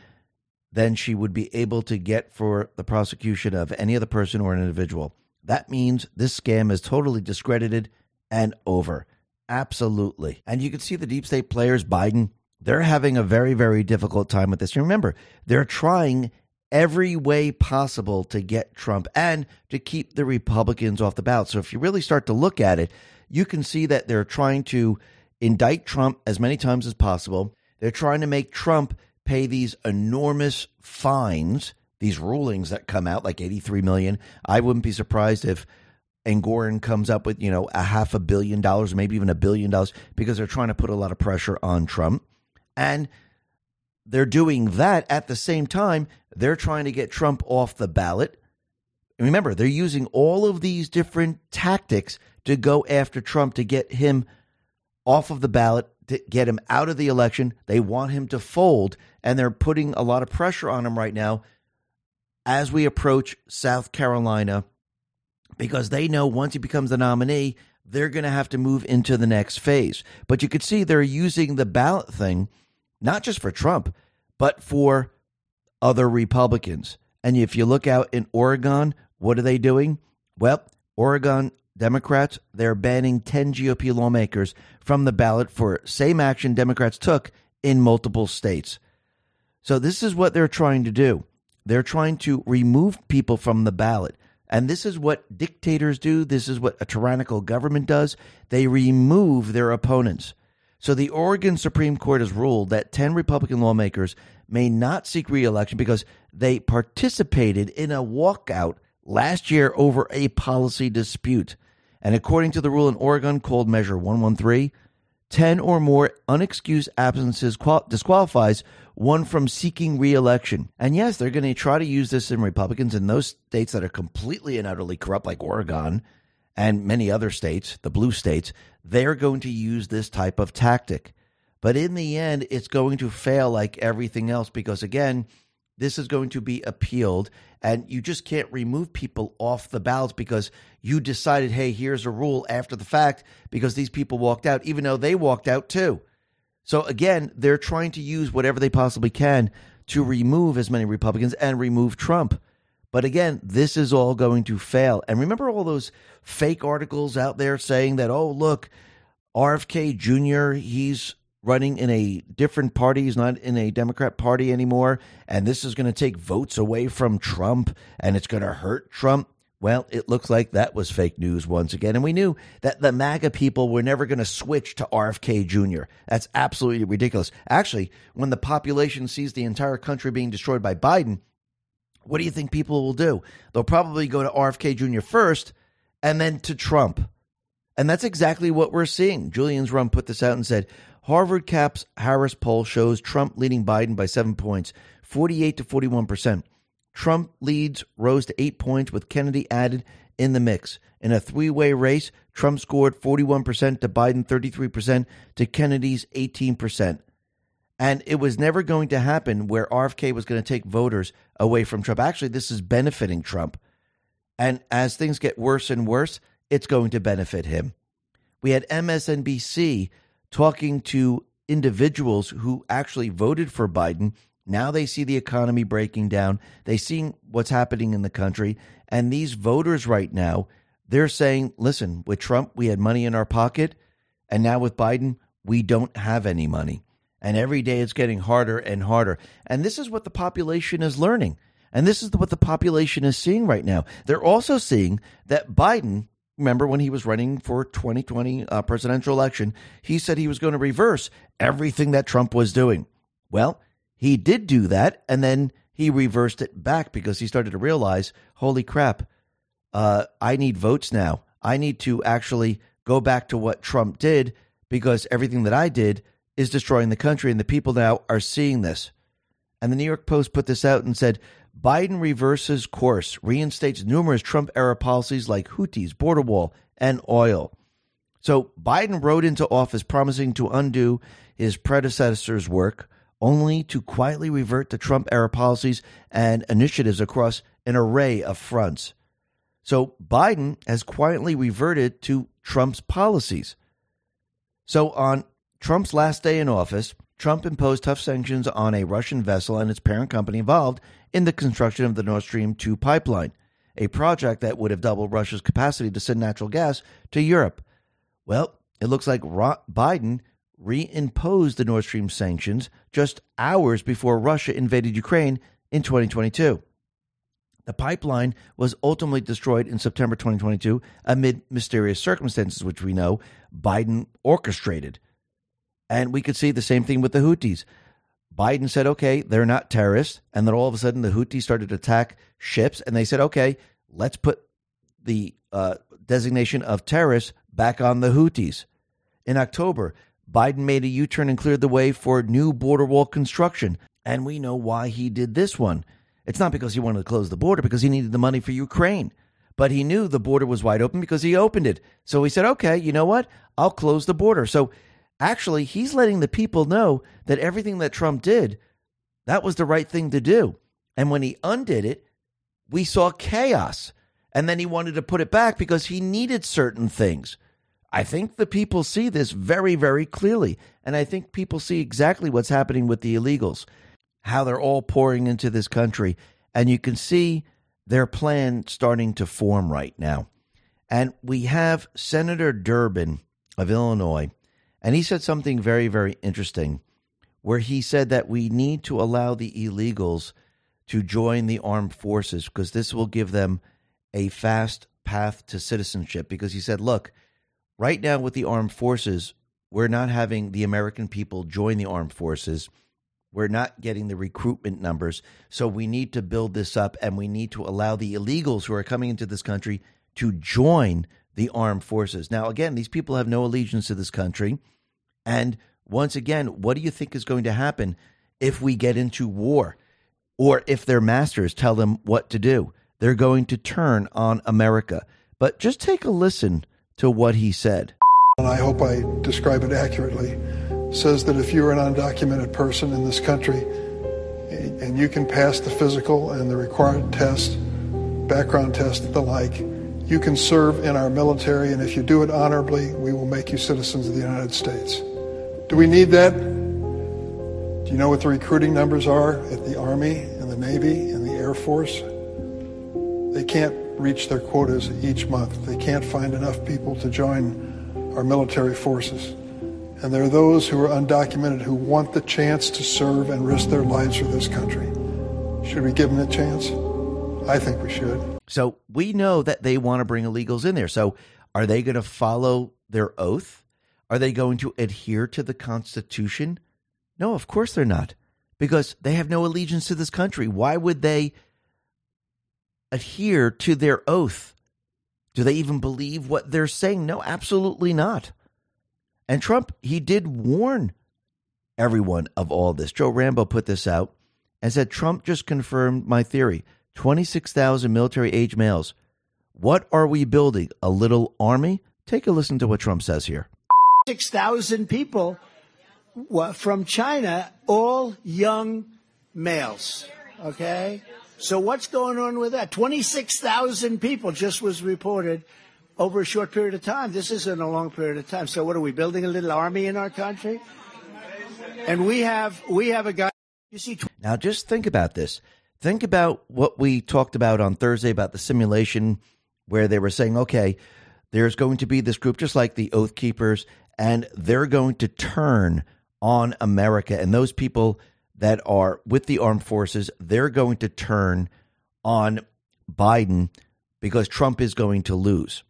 than she would be able to get for the prosecution of any other person or an individual. That means this scam is totally discredited and over. Absolutely. And you can see the deep state players, Biden, they're having a very, very difficult time with this. And remember, they're trying every way possible to get Trump and to keep the Republicans off the ballot. So if you really start to look at it, you can see that they're trying to indict Trump as many times as possible. They're trying to make Trump pay these enormous fines, these rulings that come out like 83 million. I wouldn't be surprised if Engoron comes up with, you know, a half a billion dollars, maybe even a billion dollars, because they're trying to put a lot of pressure on Trump. And they're doing that at the same time, they're trying to get Trump off the ballot. Remember, they're using all of these different tactics to go after Trump to get him off of the ballot, to get him out of the election. They want him to fold, and they're putting a lot of pressure on him right now as we approach South Carolina because they know once he becomes the nominee, they're going to have to move into the next phase. But you could see they're using the ballot thing not just for Trump, but for other Republicans. And if you look out in Oregon, what are they doing? Well, Oregon Democrats, they're banning 10 GOP lawmakers from the ballot for same action Democrats took in multiple states. So this is what they're trying to do. They're trying to remove people from the ballot. And this is what dictators do. This is what a tyrannical government does. They remove their opponents. So the Oregon Supreme Court has ruled that 10 Republican lawmakers may not seek reelection because they participated in a walkout last year over a policy dispute. And according to the rule in Oregon called Measure 113, 10 or more unexcused absences qual- disqualifies one from seeking reelection. And yes, they're going to try to use this in Republicans in those states that are completely and utterly corrupt, like Oregon and many other states, the blue states, they're going to use this type of tactic. But in the end, it's going to fail like everything else because, again, this is going to be appealed, and you just can't remove people off the ballots because you decided, hey, here's a rule after the fact because these people walked out, even though they walked out too. So, again, they're trying to use whatever they possibly can to remove as many Republicans and remove Trump. But again, this is all going to fail. And remember all those fake articles out there saying that, oh, look, RFK Jr., he's running in a different party. He's not in a Democrat party anymore. And this is going to take votes away from Trump and it's going to hurt Trump. Well, it looks like that was fake news once again. And we knew that the MAGA people were never going to switch to RFK Jr. That's absolutely ridiculous. Actually, when the population sees the entire country being destroyed by Biden, what do you think people will do? They'll probably go to RFK Jr. first and then to Trump. And that's exactly what we're seeing. Julian's Run put this out and said Harvard CAPS Harris poll shows Trump leading Biden by seven points, 48 to 41%. Trump leads rose to eight points with Kennedy added in the mix. In a three way race, Trump scored 41% to Biden, 33% to Kennedy's 18%. And it was never going to happen where RFK was going to take voters away from Trump. Actually, this is benefiting Trump. And as things get worse and worse, it's going to benefit him. We had MSNBC talking to individuals who actually voted for Biden. Now they see the economy breaking down. They see what's happening in the country. And these voters right now, they're saying, listen, with Trump, we had money in our pocket. And now with Biden, we don't have any money. And every day it's getting harder and harder. And this is what the population is learning. And this is what the population is seeing right now. They're also seeing that Biden, remember when he was running for 2020 uh, presidential election, he said he was going to reverse everything that Trump was doing. Well, he did do that, and then he reversed it back because he started to realize, holy crap, uh, I need votes now. I need to actually go back to what Trump did because everything that I did is destroying the country, and the people now are seeing this. And the New York Post put this out and said Biden reverses course, reinstates numerous Trump era policies like Houthis, border wall, and oil. So Biden rode into office promising to undo his predecessor's work, only to quietly revert to Trump era policies and initiatives across an array of fronts. So Biden has quietly reverted to Trump's policies. So on Trump's last day in office, Trump imposed tough sanctions on a Russian vessel and its parent company involved in the construction of the Nord Stream 2 pipeline, a project that would have doubled Russia's capacity to send natural gas to Europe. Well, it looks like Biden reimposed the Nord Stream sanctions just hours before Russia invaded Ukraine in 2022. The pipeline was ultimately destroyed in September 2022 amid mysterious circumstances, which we know Biden orchestrated. And we could see the same thing with the Houthis. Biden said, okay, they're not terrorists. And then all of a sudden, the Houthis started to attack ships. And they said, okay, let's put the uh, designation of terrorists back on the Houthis. In October, Biden made a U turn and cleared the way for new border wall construction. And we know why he did this one. It's not because he wanted to close the border, because he needed the money for Ukraine. But he knew the border was wide open because he opened it. So he said, okay, you know what? I'll close the border. So Actually, he's letting the people know that everything that Trump did, that was the right thing to do. And when he undid it, we saw chaos. And then he wanted to put it back because he needed certain things. I think the people see this very, very clearly. And I think people see exactly what's happening with the illegals, how they're all pouring into this country. And you can see their plan starting to form right now. And we have Senator Durbin of Illinois and he said something very, very interesting where he said that we need to allow the illegals to join the armed forces because this will give them a fast path to citizenship. Because he said, look, right now with the armed forces, we're not having the American people join the armed forces. We're not getting the recruitment numbers. So we need to build this up and we need to allow the illegals who are coming into this country to join the armed forces. Now, again, these people have no allegiance to this country. And once again, what do you think is going to happen if we get into war or if their masters tell them what to do? They're going to turn on America. But just take a listen to what he said. And I hope I describe it accurately. Says that if you're an undocumented person in this country and you can pass the physical and the required test, background test, the like, you can serve in our military, and if you do it honorably, we will make you citizens of the United States. Do we need that? Do you know what the recruiting numbers are at the Army and the Navy and the Air Force? They can't reach their quotas each month. They can't find enough people to join our military forces. And there are those who are undocumented who want the chance to serve and risk their lives for this country. Should we give them a chance? I think we should. So we know that they want to bring illegals in there. So are they going to follow their oath? Are they going to adhere to the Constitution? No, of course they're not, because they have no allegiance to this country. Why would they adhere to their oath? Do they even believe what they're saying? No, absolutely not. And Trump, he did warn everyone of all this. Joe Rambo put this out and said Trump just confirmed my theory 26,000 military age males. What are we building? A little army? Take a listen to what Trump says here. 6,000 people from China, all young males. Okay? So what's going on with that? 26,000 people just was reported over a short period of time. This isn't a long period of time. So what are we building a little army in our country? And we have we have a guy you see Now just think about this. Think about what we talked about on Thursday about the simulation where they were saying, okay, there's going to be this group just like the Oath Keepers and they're going to turn on America. And those people that are with the armed forces, they're going to turn on Biden because Trump is going to lose.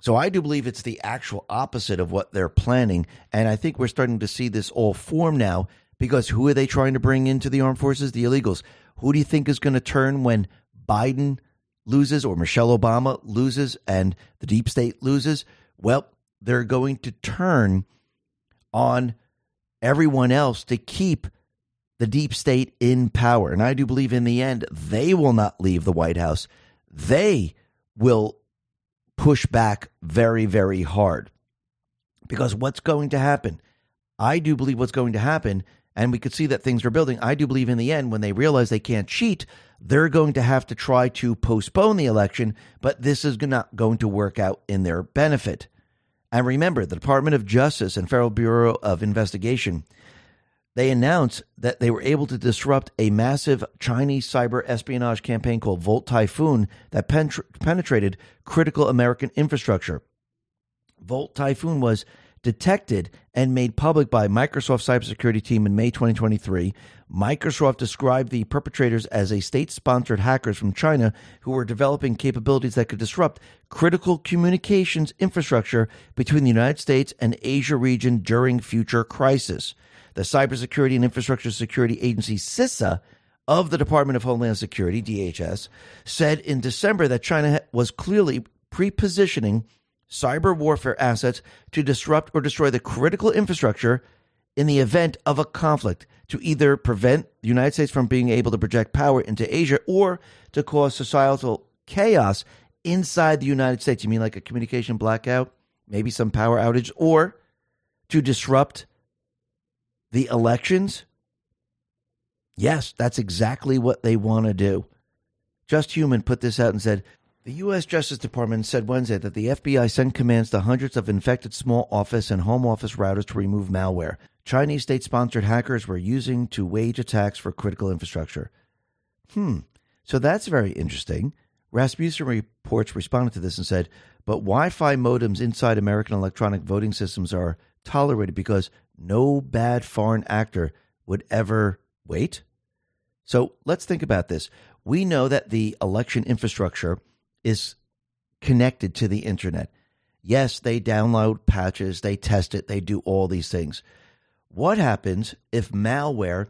So I do believe it's the actual opposite of what they're planning. And I think we're starting to see this all form now because who are they trying to bring into the armed forces? The illegals. Who do you think is going to turn when Biden loses or Michelle Obama loses and the deep state loses? Well, they're going to turn on everyone else to keep the deep state in power. And I do believe in the end, they will not leave the White House. They will push back very, very hard. Because what's going to happen? I do believe what's going to happen, and we could see that things are building. I do believe in the end, when they realize they can't cheat, they're going to have to try to postpone the election, but this is not going to work out in their benefit. And remember, the Department of Justice and Federal Bureau of Investigation they announced that they were able to disrupt a massive Chinese cyber espionage campaign called Volt Typhoon that penetrated critical American infrastructure. Volt Typhoon was detected and made public by Microsoft cybersecurity team in May 2023. Microsoft described the perpetrators as a state-sponsored hackers from China who were developing capabilities that could disrupt critical communications infrastructure between the United States and Asia region during future crisis the Cybersecurity and Infrastructure Security Agency, CISA, of the Department of Homeland Security, DHS, said in December that China was clearly pre-positioning cyber warfare assets to disrupt or destroy the critical infrastructure in the event of a conflict to either prevent the United States from being able to project power into Asia or to cause societal chaos inside the United States. You mean like a communication blackout, maybe some power outage, or to disrupt the elections? Yes, that's exactly what they want to do. Just Human put this out and said the U.S. Justice Department said Wednesday that the FBI sent commands to hundreds of infected small office and home office routers to remove malware Chinese state sponsored hackers were using to wage attacks for critical infrastructure. Hmm. So that's very interesting. Rasmussen reports responded to this and said, but Wi Fi modems inside American electronic voting systems are tolerated because no bad foreign actor would ever wait. So let's think about this. We know that the election infrastructure is connected to the internet. Yes, they download patches, they test it, they do all these things. What happens if malware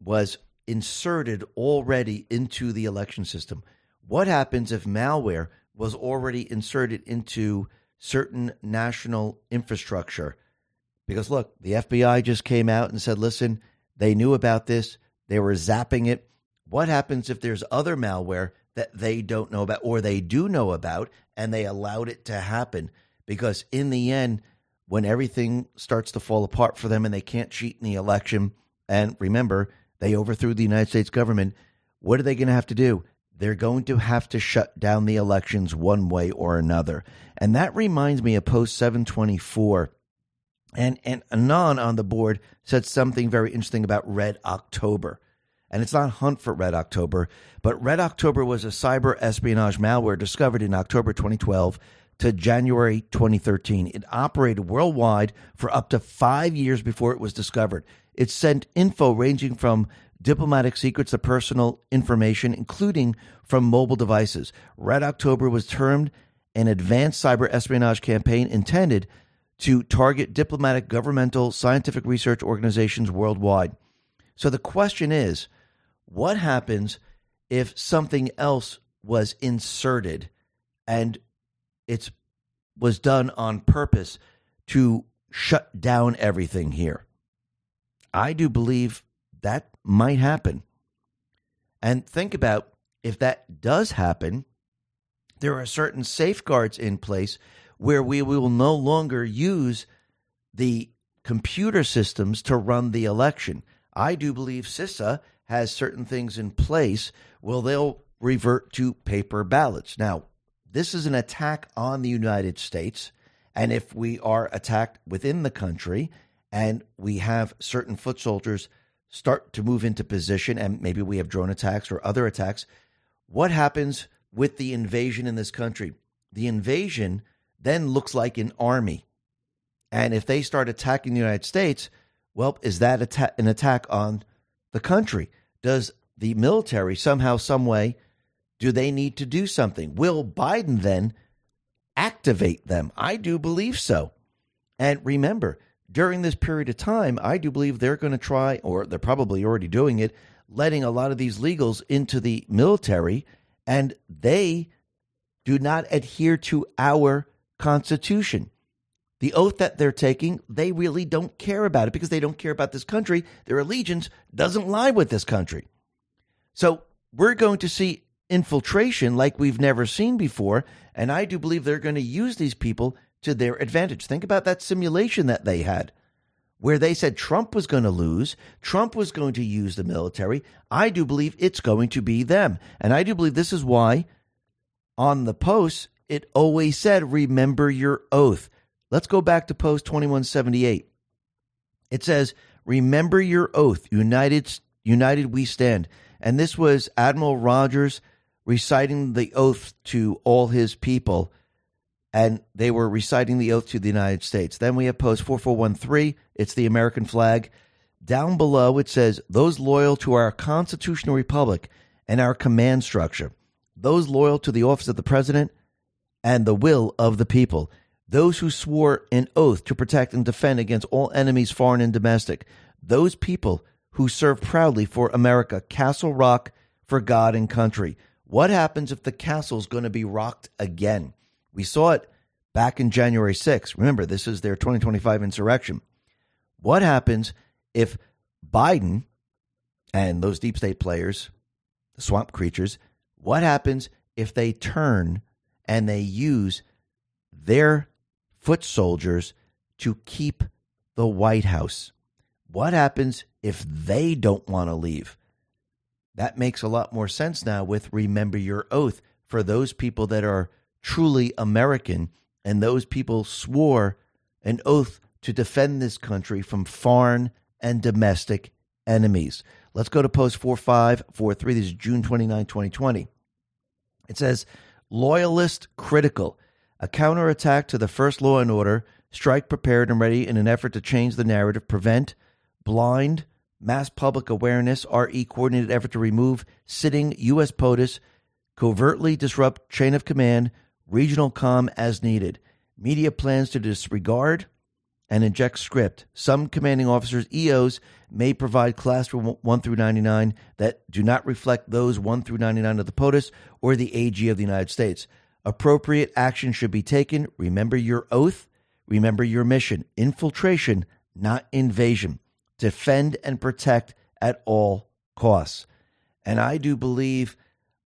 was inserted already into the election system? What happens if malware was already inserted into certain national infrastructure? Because look, the FBI just came out and said, listen, they knew about this, they were zapping it. What happens if there's other malware that they don't know about or they do know about and they allowed it to happen? Because in the end, when everything starts to fall apart for them and they can't cheat in the election, and remember, they overthrew the United States government, what are they going to have to do? They're going to have to shut down the elections one way or another. And that reminds me of post 724 and and Anon on the board said something very interesting about Red October. And it's not Hunt for Red October, but Red October was a cyber espionage malware discovered in October 2012 to January 2013. It operated worldwide for up to five years before it was discovered. It sent info ranging from diplomatic secrets to personal information, including from mobile devices. Red October was termed an advanced cyber espionage campaign intended to target diplomatic, governmental, scientific research organizations worldwide. So the question is what happens if something else was inserted and it was done on purpose to shut down everything here? I do believe that might happen. And think about if that does happen, there are certain safeguards in place where we will no longer use the computer systems to run the election. I do believe CISA has certain things in place where they'll revert to paper ballots. Now, this is an attack on the United States. And if we are attacked within the country and we have certain foot soldiers start to move into position and maybe we have drone attacks or other attacks, what happens with the invasion in this country? The invasion then looks like an army. And if they start attacking the United States, well, is that an attack on the country? Does the military somehow, some way, Do they need to do something? Will Biden then activate them? I do believe so. And remember, during this period of time, I do believe they're going to try, or they're probably already doing it, letting a lot of these legals into the military, and they do not adhere to our Constitution. The oath that they're taking, they really don't care about it because they don't care about this country. Their allegiance doesn't lie with this country. So we're going to see infiltration like we've never seen before. And I do believe they're going to use these people to their advantage. Think about that simulation that they had where they said Trump was going to lose, Trump was going to use the military. I do believe it's going to be them. And I do believe this is why on the post it always said, remember your oath. Let's go back to post 2178. It says, remember your oath, united, united we stand. And this was Admiral Rogers reciting the oath to all his people and they were reciting the oath to the United States. Then we have post 4413, it's the American flag. Down below, it says, Those loyal to our constitutional republic and our command structure, those loyal to the office of the president and the will of the people, those who swore an oath to protect and defend against all enemies, foreign and domestic, those people who serve proudly for America, Castle Rock for God and country. What happens if the castle is going to be rocked again? We saw it back in January 6th. Remember, this is their 2025 insurrection. What happens if Biden and those deep state players, the swamp creatures, what happens if they turn and they use their foot soldiers to keep the White House? What happens if they don't want to leave? That makes a lot more sense now with Remember Your Oath for those people that are truly American, and those people swore an oath to defend this country from foreign and domestic enemies. Let's go to post 4543. This is June 29, 2020. It says, Loyalist critical. A counterattack to the first law and order, strike prepared and ready in an effort to change the narrative, prevent, blind, mass public awareness, RE coordinated effort to remove sitting U.S. POTUS, covertly disrupt chain of command, regional com as needed. Media plans to disregard and inject script. Some commanding officers, EOs, may provide class from 1 through 99 that do not reflect those 1 through 99 of the POTUS or the AG of the United States. Appropriate action should be taken. Remember your oath. Remember your mission. Infiltration, not invasion. Defend and protect at all costs. And I do believe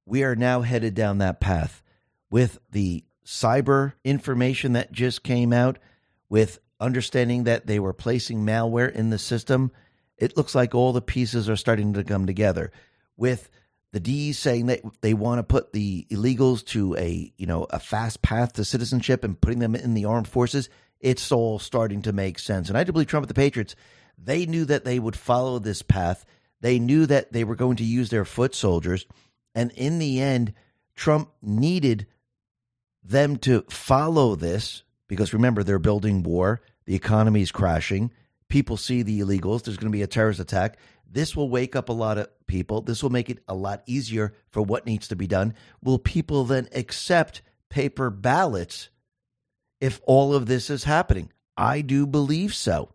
we are now headed down that path with the cyber information that just came out, with understanding that they were placing malware in the system, it looks like all the pieces are starting to come together. With the D's saying that they want to put the illegals to a you know a fast path to citizenship and putting them in the armed forces, it's all starting to make sense. And I do believe Trump and the Patriots, they knew that they would follow this path. They knew that they were going to use their foot soldiers, and in the end, Trump needed them to follow this because remember they're building war. The economy is crashing. People see the illegals. There's going to be a terrorist attack this will wake up a lot of people. This will make it a lot easier for what needs to be done. Will people then accept paper ballots if all of this is happening? I do believe so.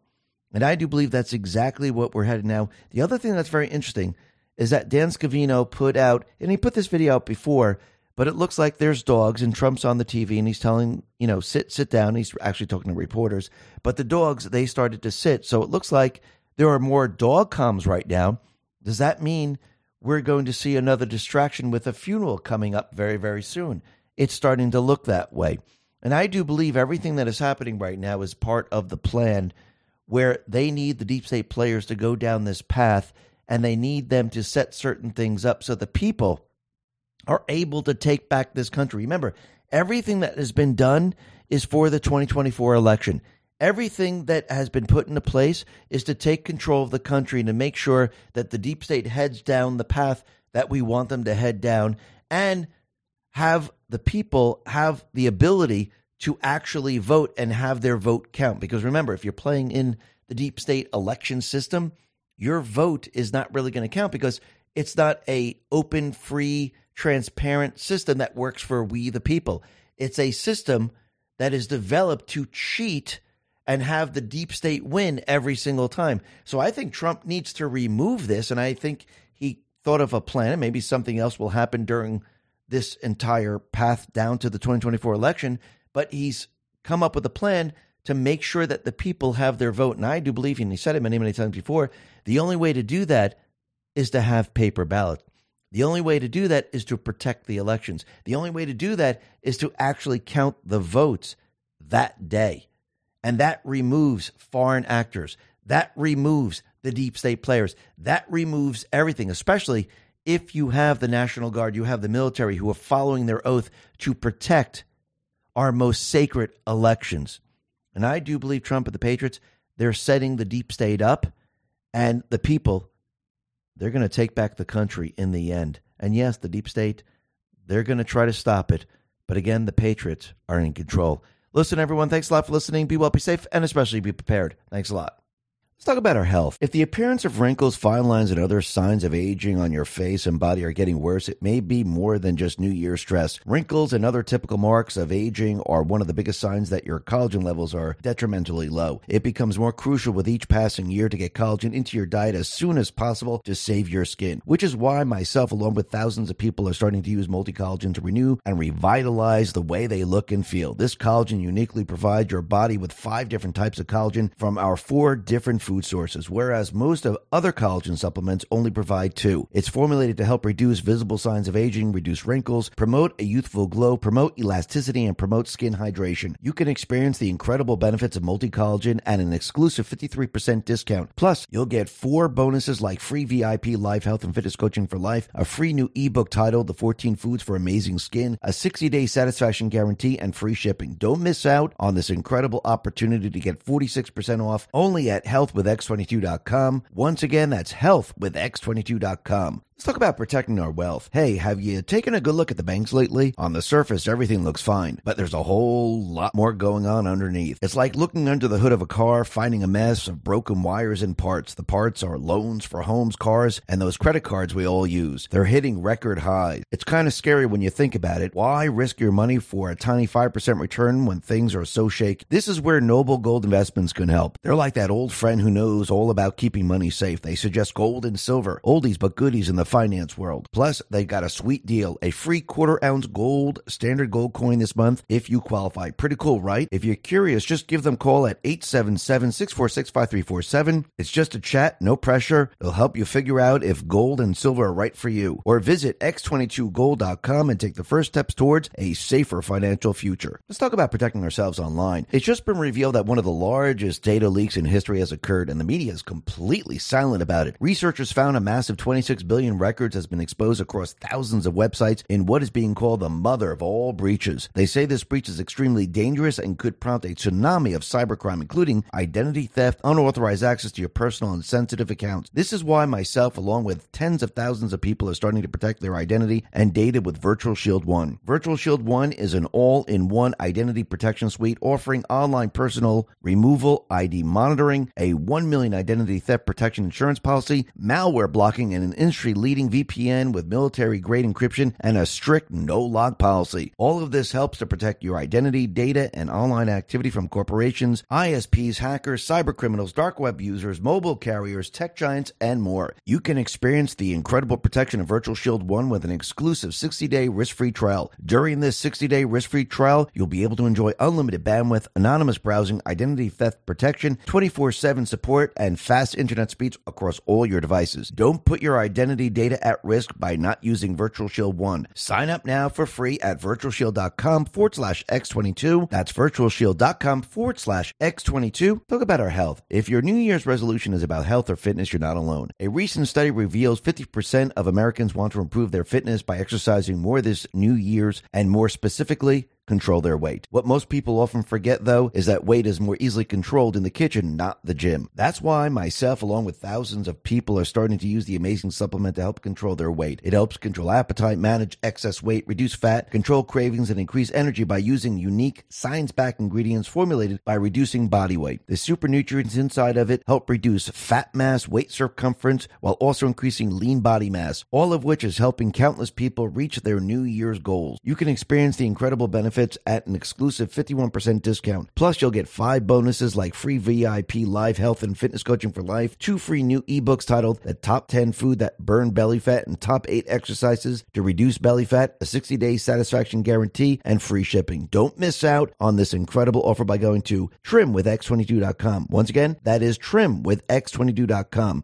And i do believe that's exactly what we're headed now. The other thing that's very interesting is that dan scavino put out and he put this video out before but it looks like there's dogs and Trump's on the TV and he's telling, you know, sit, sit down. He's actually talking to reporters, but the dogs, they started to sit. So it looks like there are more dog comms right now. Does that mean we're going to see another distraction with a funeral coming up very, very soon? It's starting to look that way. And I do believe everything that is happening right now is part of the plan where they need the deep state players to go down this path and they need them to set certain things up so the people are able to take back this country. Remember, everything that has been done is for the 2024 election. Everything that has been put into place is to take control of the country and to make sure that the deep state heads down the path that we want them to head down and have the people have the ability to actually vote and have their vote count. Because remember, if you're playing in the deep state election system, your vote is not really going to count because it's not a open, free, transparent system that works for we the people. It's a system that is developed to cheat and have the deep state win every single time. So I think Trump needs to remove this. And I think he thought of a plan. And maybe something else will happen during this entire path down to the 2024 election. But he's come up with a plan to make sure that the people have their vote. And I do believe, and he said it many, many times before, the only way to do that is to have paper ballots. The only way to do that is to protect the elections. The only way to do that is to actually count the votes that day. And that removes foreign actors. That removes the deep state players. That removes everything, especially if you have the National Guard, you have the military who are following their oath to protect our most sacred elections. And I do believe Trump and the Patriots, they're setting the deep state up and the people, they're going to take back the country in the end. And yes, the deep state, they're going to try to stop it. But again, the Patriots are in control. Listen, everyone, thanks a lot for listening. Be well, be safe, and especially be prepared. Thanks a lot. Let's talk about our health. If the appearance of wrinkles, fine lines, and other signs of aging on your face and body are getting worse, it may be more than just New Year stress. Wrinkles and other typical marks of aging are one of the biggest signs that your collagen levels are detrimentally low. It becomes more crucial with each passing year to get collagen into your diet as soon as possible to save your skin, which is why myself, along with thousands of people, are starting to use multi collagen to renew and revitalize the way they look and feel. This collagen uniquely provides your body with five different types of collagen from our four different food sources, whereas most of other collagen supplements only provide two. It's formulated to help reduce visible signs of aging, reduce wrinkles, promote a youthful glow, promote elasticity, and promote skin hydration. You can experience the incredible benefits of multi collagen at an exclusive 53% discount. Plus, you'll get four bonuses like free VIP live health and fitness coaching for life, a free new ebook titled The 14 Foods for Amazing Skin, a 60 day satisfaction guarantee, and free shipping. Don't miss out on this incredible opportunity to get 46% off only at Health with with X22.com. Once again, that's health with X22.com. Let's talk about protecting our wealth. Hey, have you taken a good look at the banks lately? On the surface, everything looks fine, but there's a whole lot more going on underneath. It's like looking under the hood of a car, finding a mess of broken wires and parts. The parts are loans for homes, cars, and those credit cards we all use. They're hitting record highs. It's kind of scary when you think about it. Why risk your money for a tiny 5% return when things are so shaky? This is where Noble Gold Investments can help. They're like that old friend who knows all about keeping money safe. They suggest gold and silver, oldies but goodies in the the finance world. Plus, they got a sweet deal a free quarter ounce gold standard gold coin this month if you qualify. Pretty cool, right? If you're curious, just give them a call at 877 646 5347. It's just a chat, no pressure. They'll help you figure out if gold and silver are right for you. Or visit x22gold.com and take the first steps towards a safer financial future. Let's talk about protecting ourselves online. It's just been revealed that one of the largest data leaks in history has occurred, and the media is completely silent about it. Researchers found a massive 26 billion records has been exposed across thousands of websites in what is being called the mother of all breaches. They say this breach is extremely dangerous and could prompt a tsunami of cybercrime, including identity theft, unauthorized access to your personal and sensitive accounts. This is why myself, along with tens of thousands of people, are starting to protect their identity and data with Virtual Shield One. Virtual Shield One is an all in one identity protection suite offering online personal removal, ID monitoring, a 1 million identity theft protection insurance policy, malware blocking, and an industry leading VPN with military grade encryption and a strict no log policy. All of this helps to protect your identity, data, and online activity from corporations, ISPs, hackers, cyber criminals, dark web users, mobile carriers, tech giants, and more. You can experience the incredible protection of Virtual Shield 1 with an exclusive 60 day risk free trial. During this 60 day risk free trial, you'll be able to enjoy unlimited bandwidth, anonymous browsing, identity theft protection, 24 7 support, and fast internet speeds across all your devices. Don't put your identity data at risk by not using Virtual Shield 1. Sign up now for free at virtualshield.com forward slash X22. That's virtualshield.com forward slash X22. Talk about our health. If your New Year's resolution is about health or fitness, you're not alone. A recent study reveals 50% of Americans want to improve their fitness by exercising more this New Year's, and more specifically, control their weight. What most people often forget, though, is that weight is more easily controlled in the kitchen, not the gym. That's why myself, along with thousands of people, are starting to use the amazing supplement to help control their weight. It helps control appetite, manage excess weight, reduce fat, control cravings, and increase energy by using unique, science backed ingredients formulated by reducing body weight. The super nutrients inside of it help reduce fat mass, weight circumference, while also increasing lean body mass, all of which is helping countless people reach their New Year's goals. You can experience the incredible benefits at an exclusive 51% discount. Plus, you'll get five bonuses like free VIP live health and fitness coaching for life, two free new ebooks titled The Top 10 Food That Burn Belly Fat and Top 8 Exercises to Reduce Belly Fat, a 60 day satisfaction guarantee, and free shipping. Don't miss out on this incredible offer by going to trimwithx22.com. Once again, that is trimwithx22.com.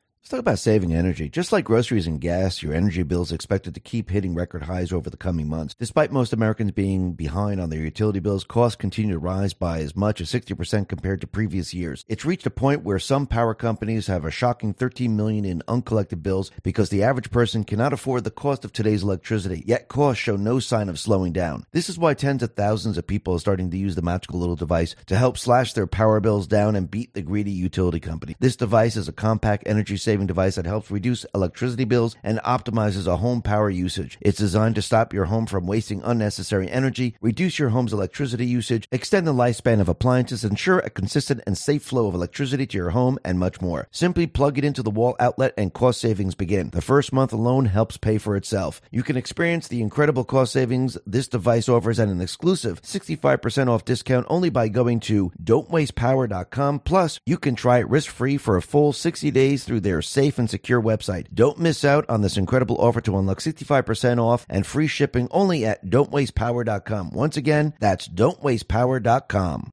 Let's talk about saving energy. Just like groceries and gas, your energy bill is expected to keep hitting record highs over the coming months. Despite most Americans being behind on their utility bills, costs continue to rise by as much as 60% compared to previous years. It's reached a point where some power companies have a shocking 13 million in uncollected bills because the average person cannot afford the cost of today's electricity. Yet costs show no sign of slowing down. This is why tens of thousands of people are starting to use the magical little device to help slash their power bills down and beat the greedy utility company. This device is a compact energy device that helps reduce electricity bills and optimizes a home power usage. It's designed to stop your home from wasting unnecessary energy, reduce your home's electricity usage, extend the lifespan of appliances, ensure a consistent and safe flow of electricity to your home, and much more. Simply plug it into the wall outlet and cost savings begin. The first month alone helps pay for itself. You can experience the incredible cost savings this device offers at an exclusive 65% off discount only by going to don'twastepower.com. Plus, you can try it risk-free for a full 60 days through safe and secure website. Don't miss out on this incredible offer to unlock 65% off and free shipping only at don'twastepower.com. Once again, that's don'twastepower.com.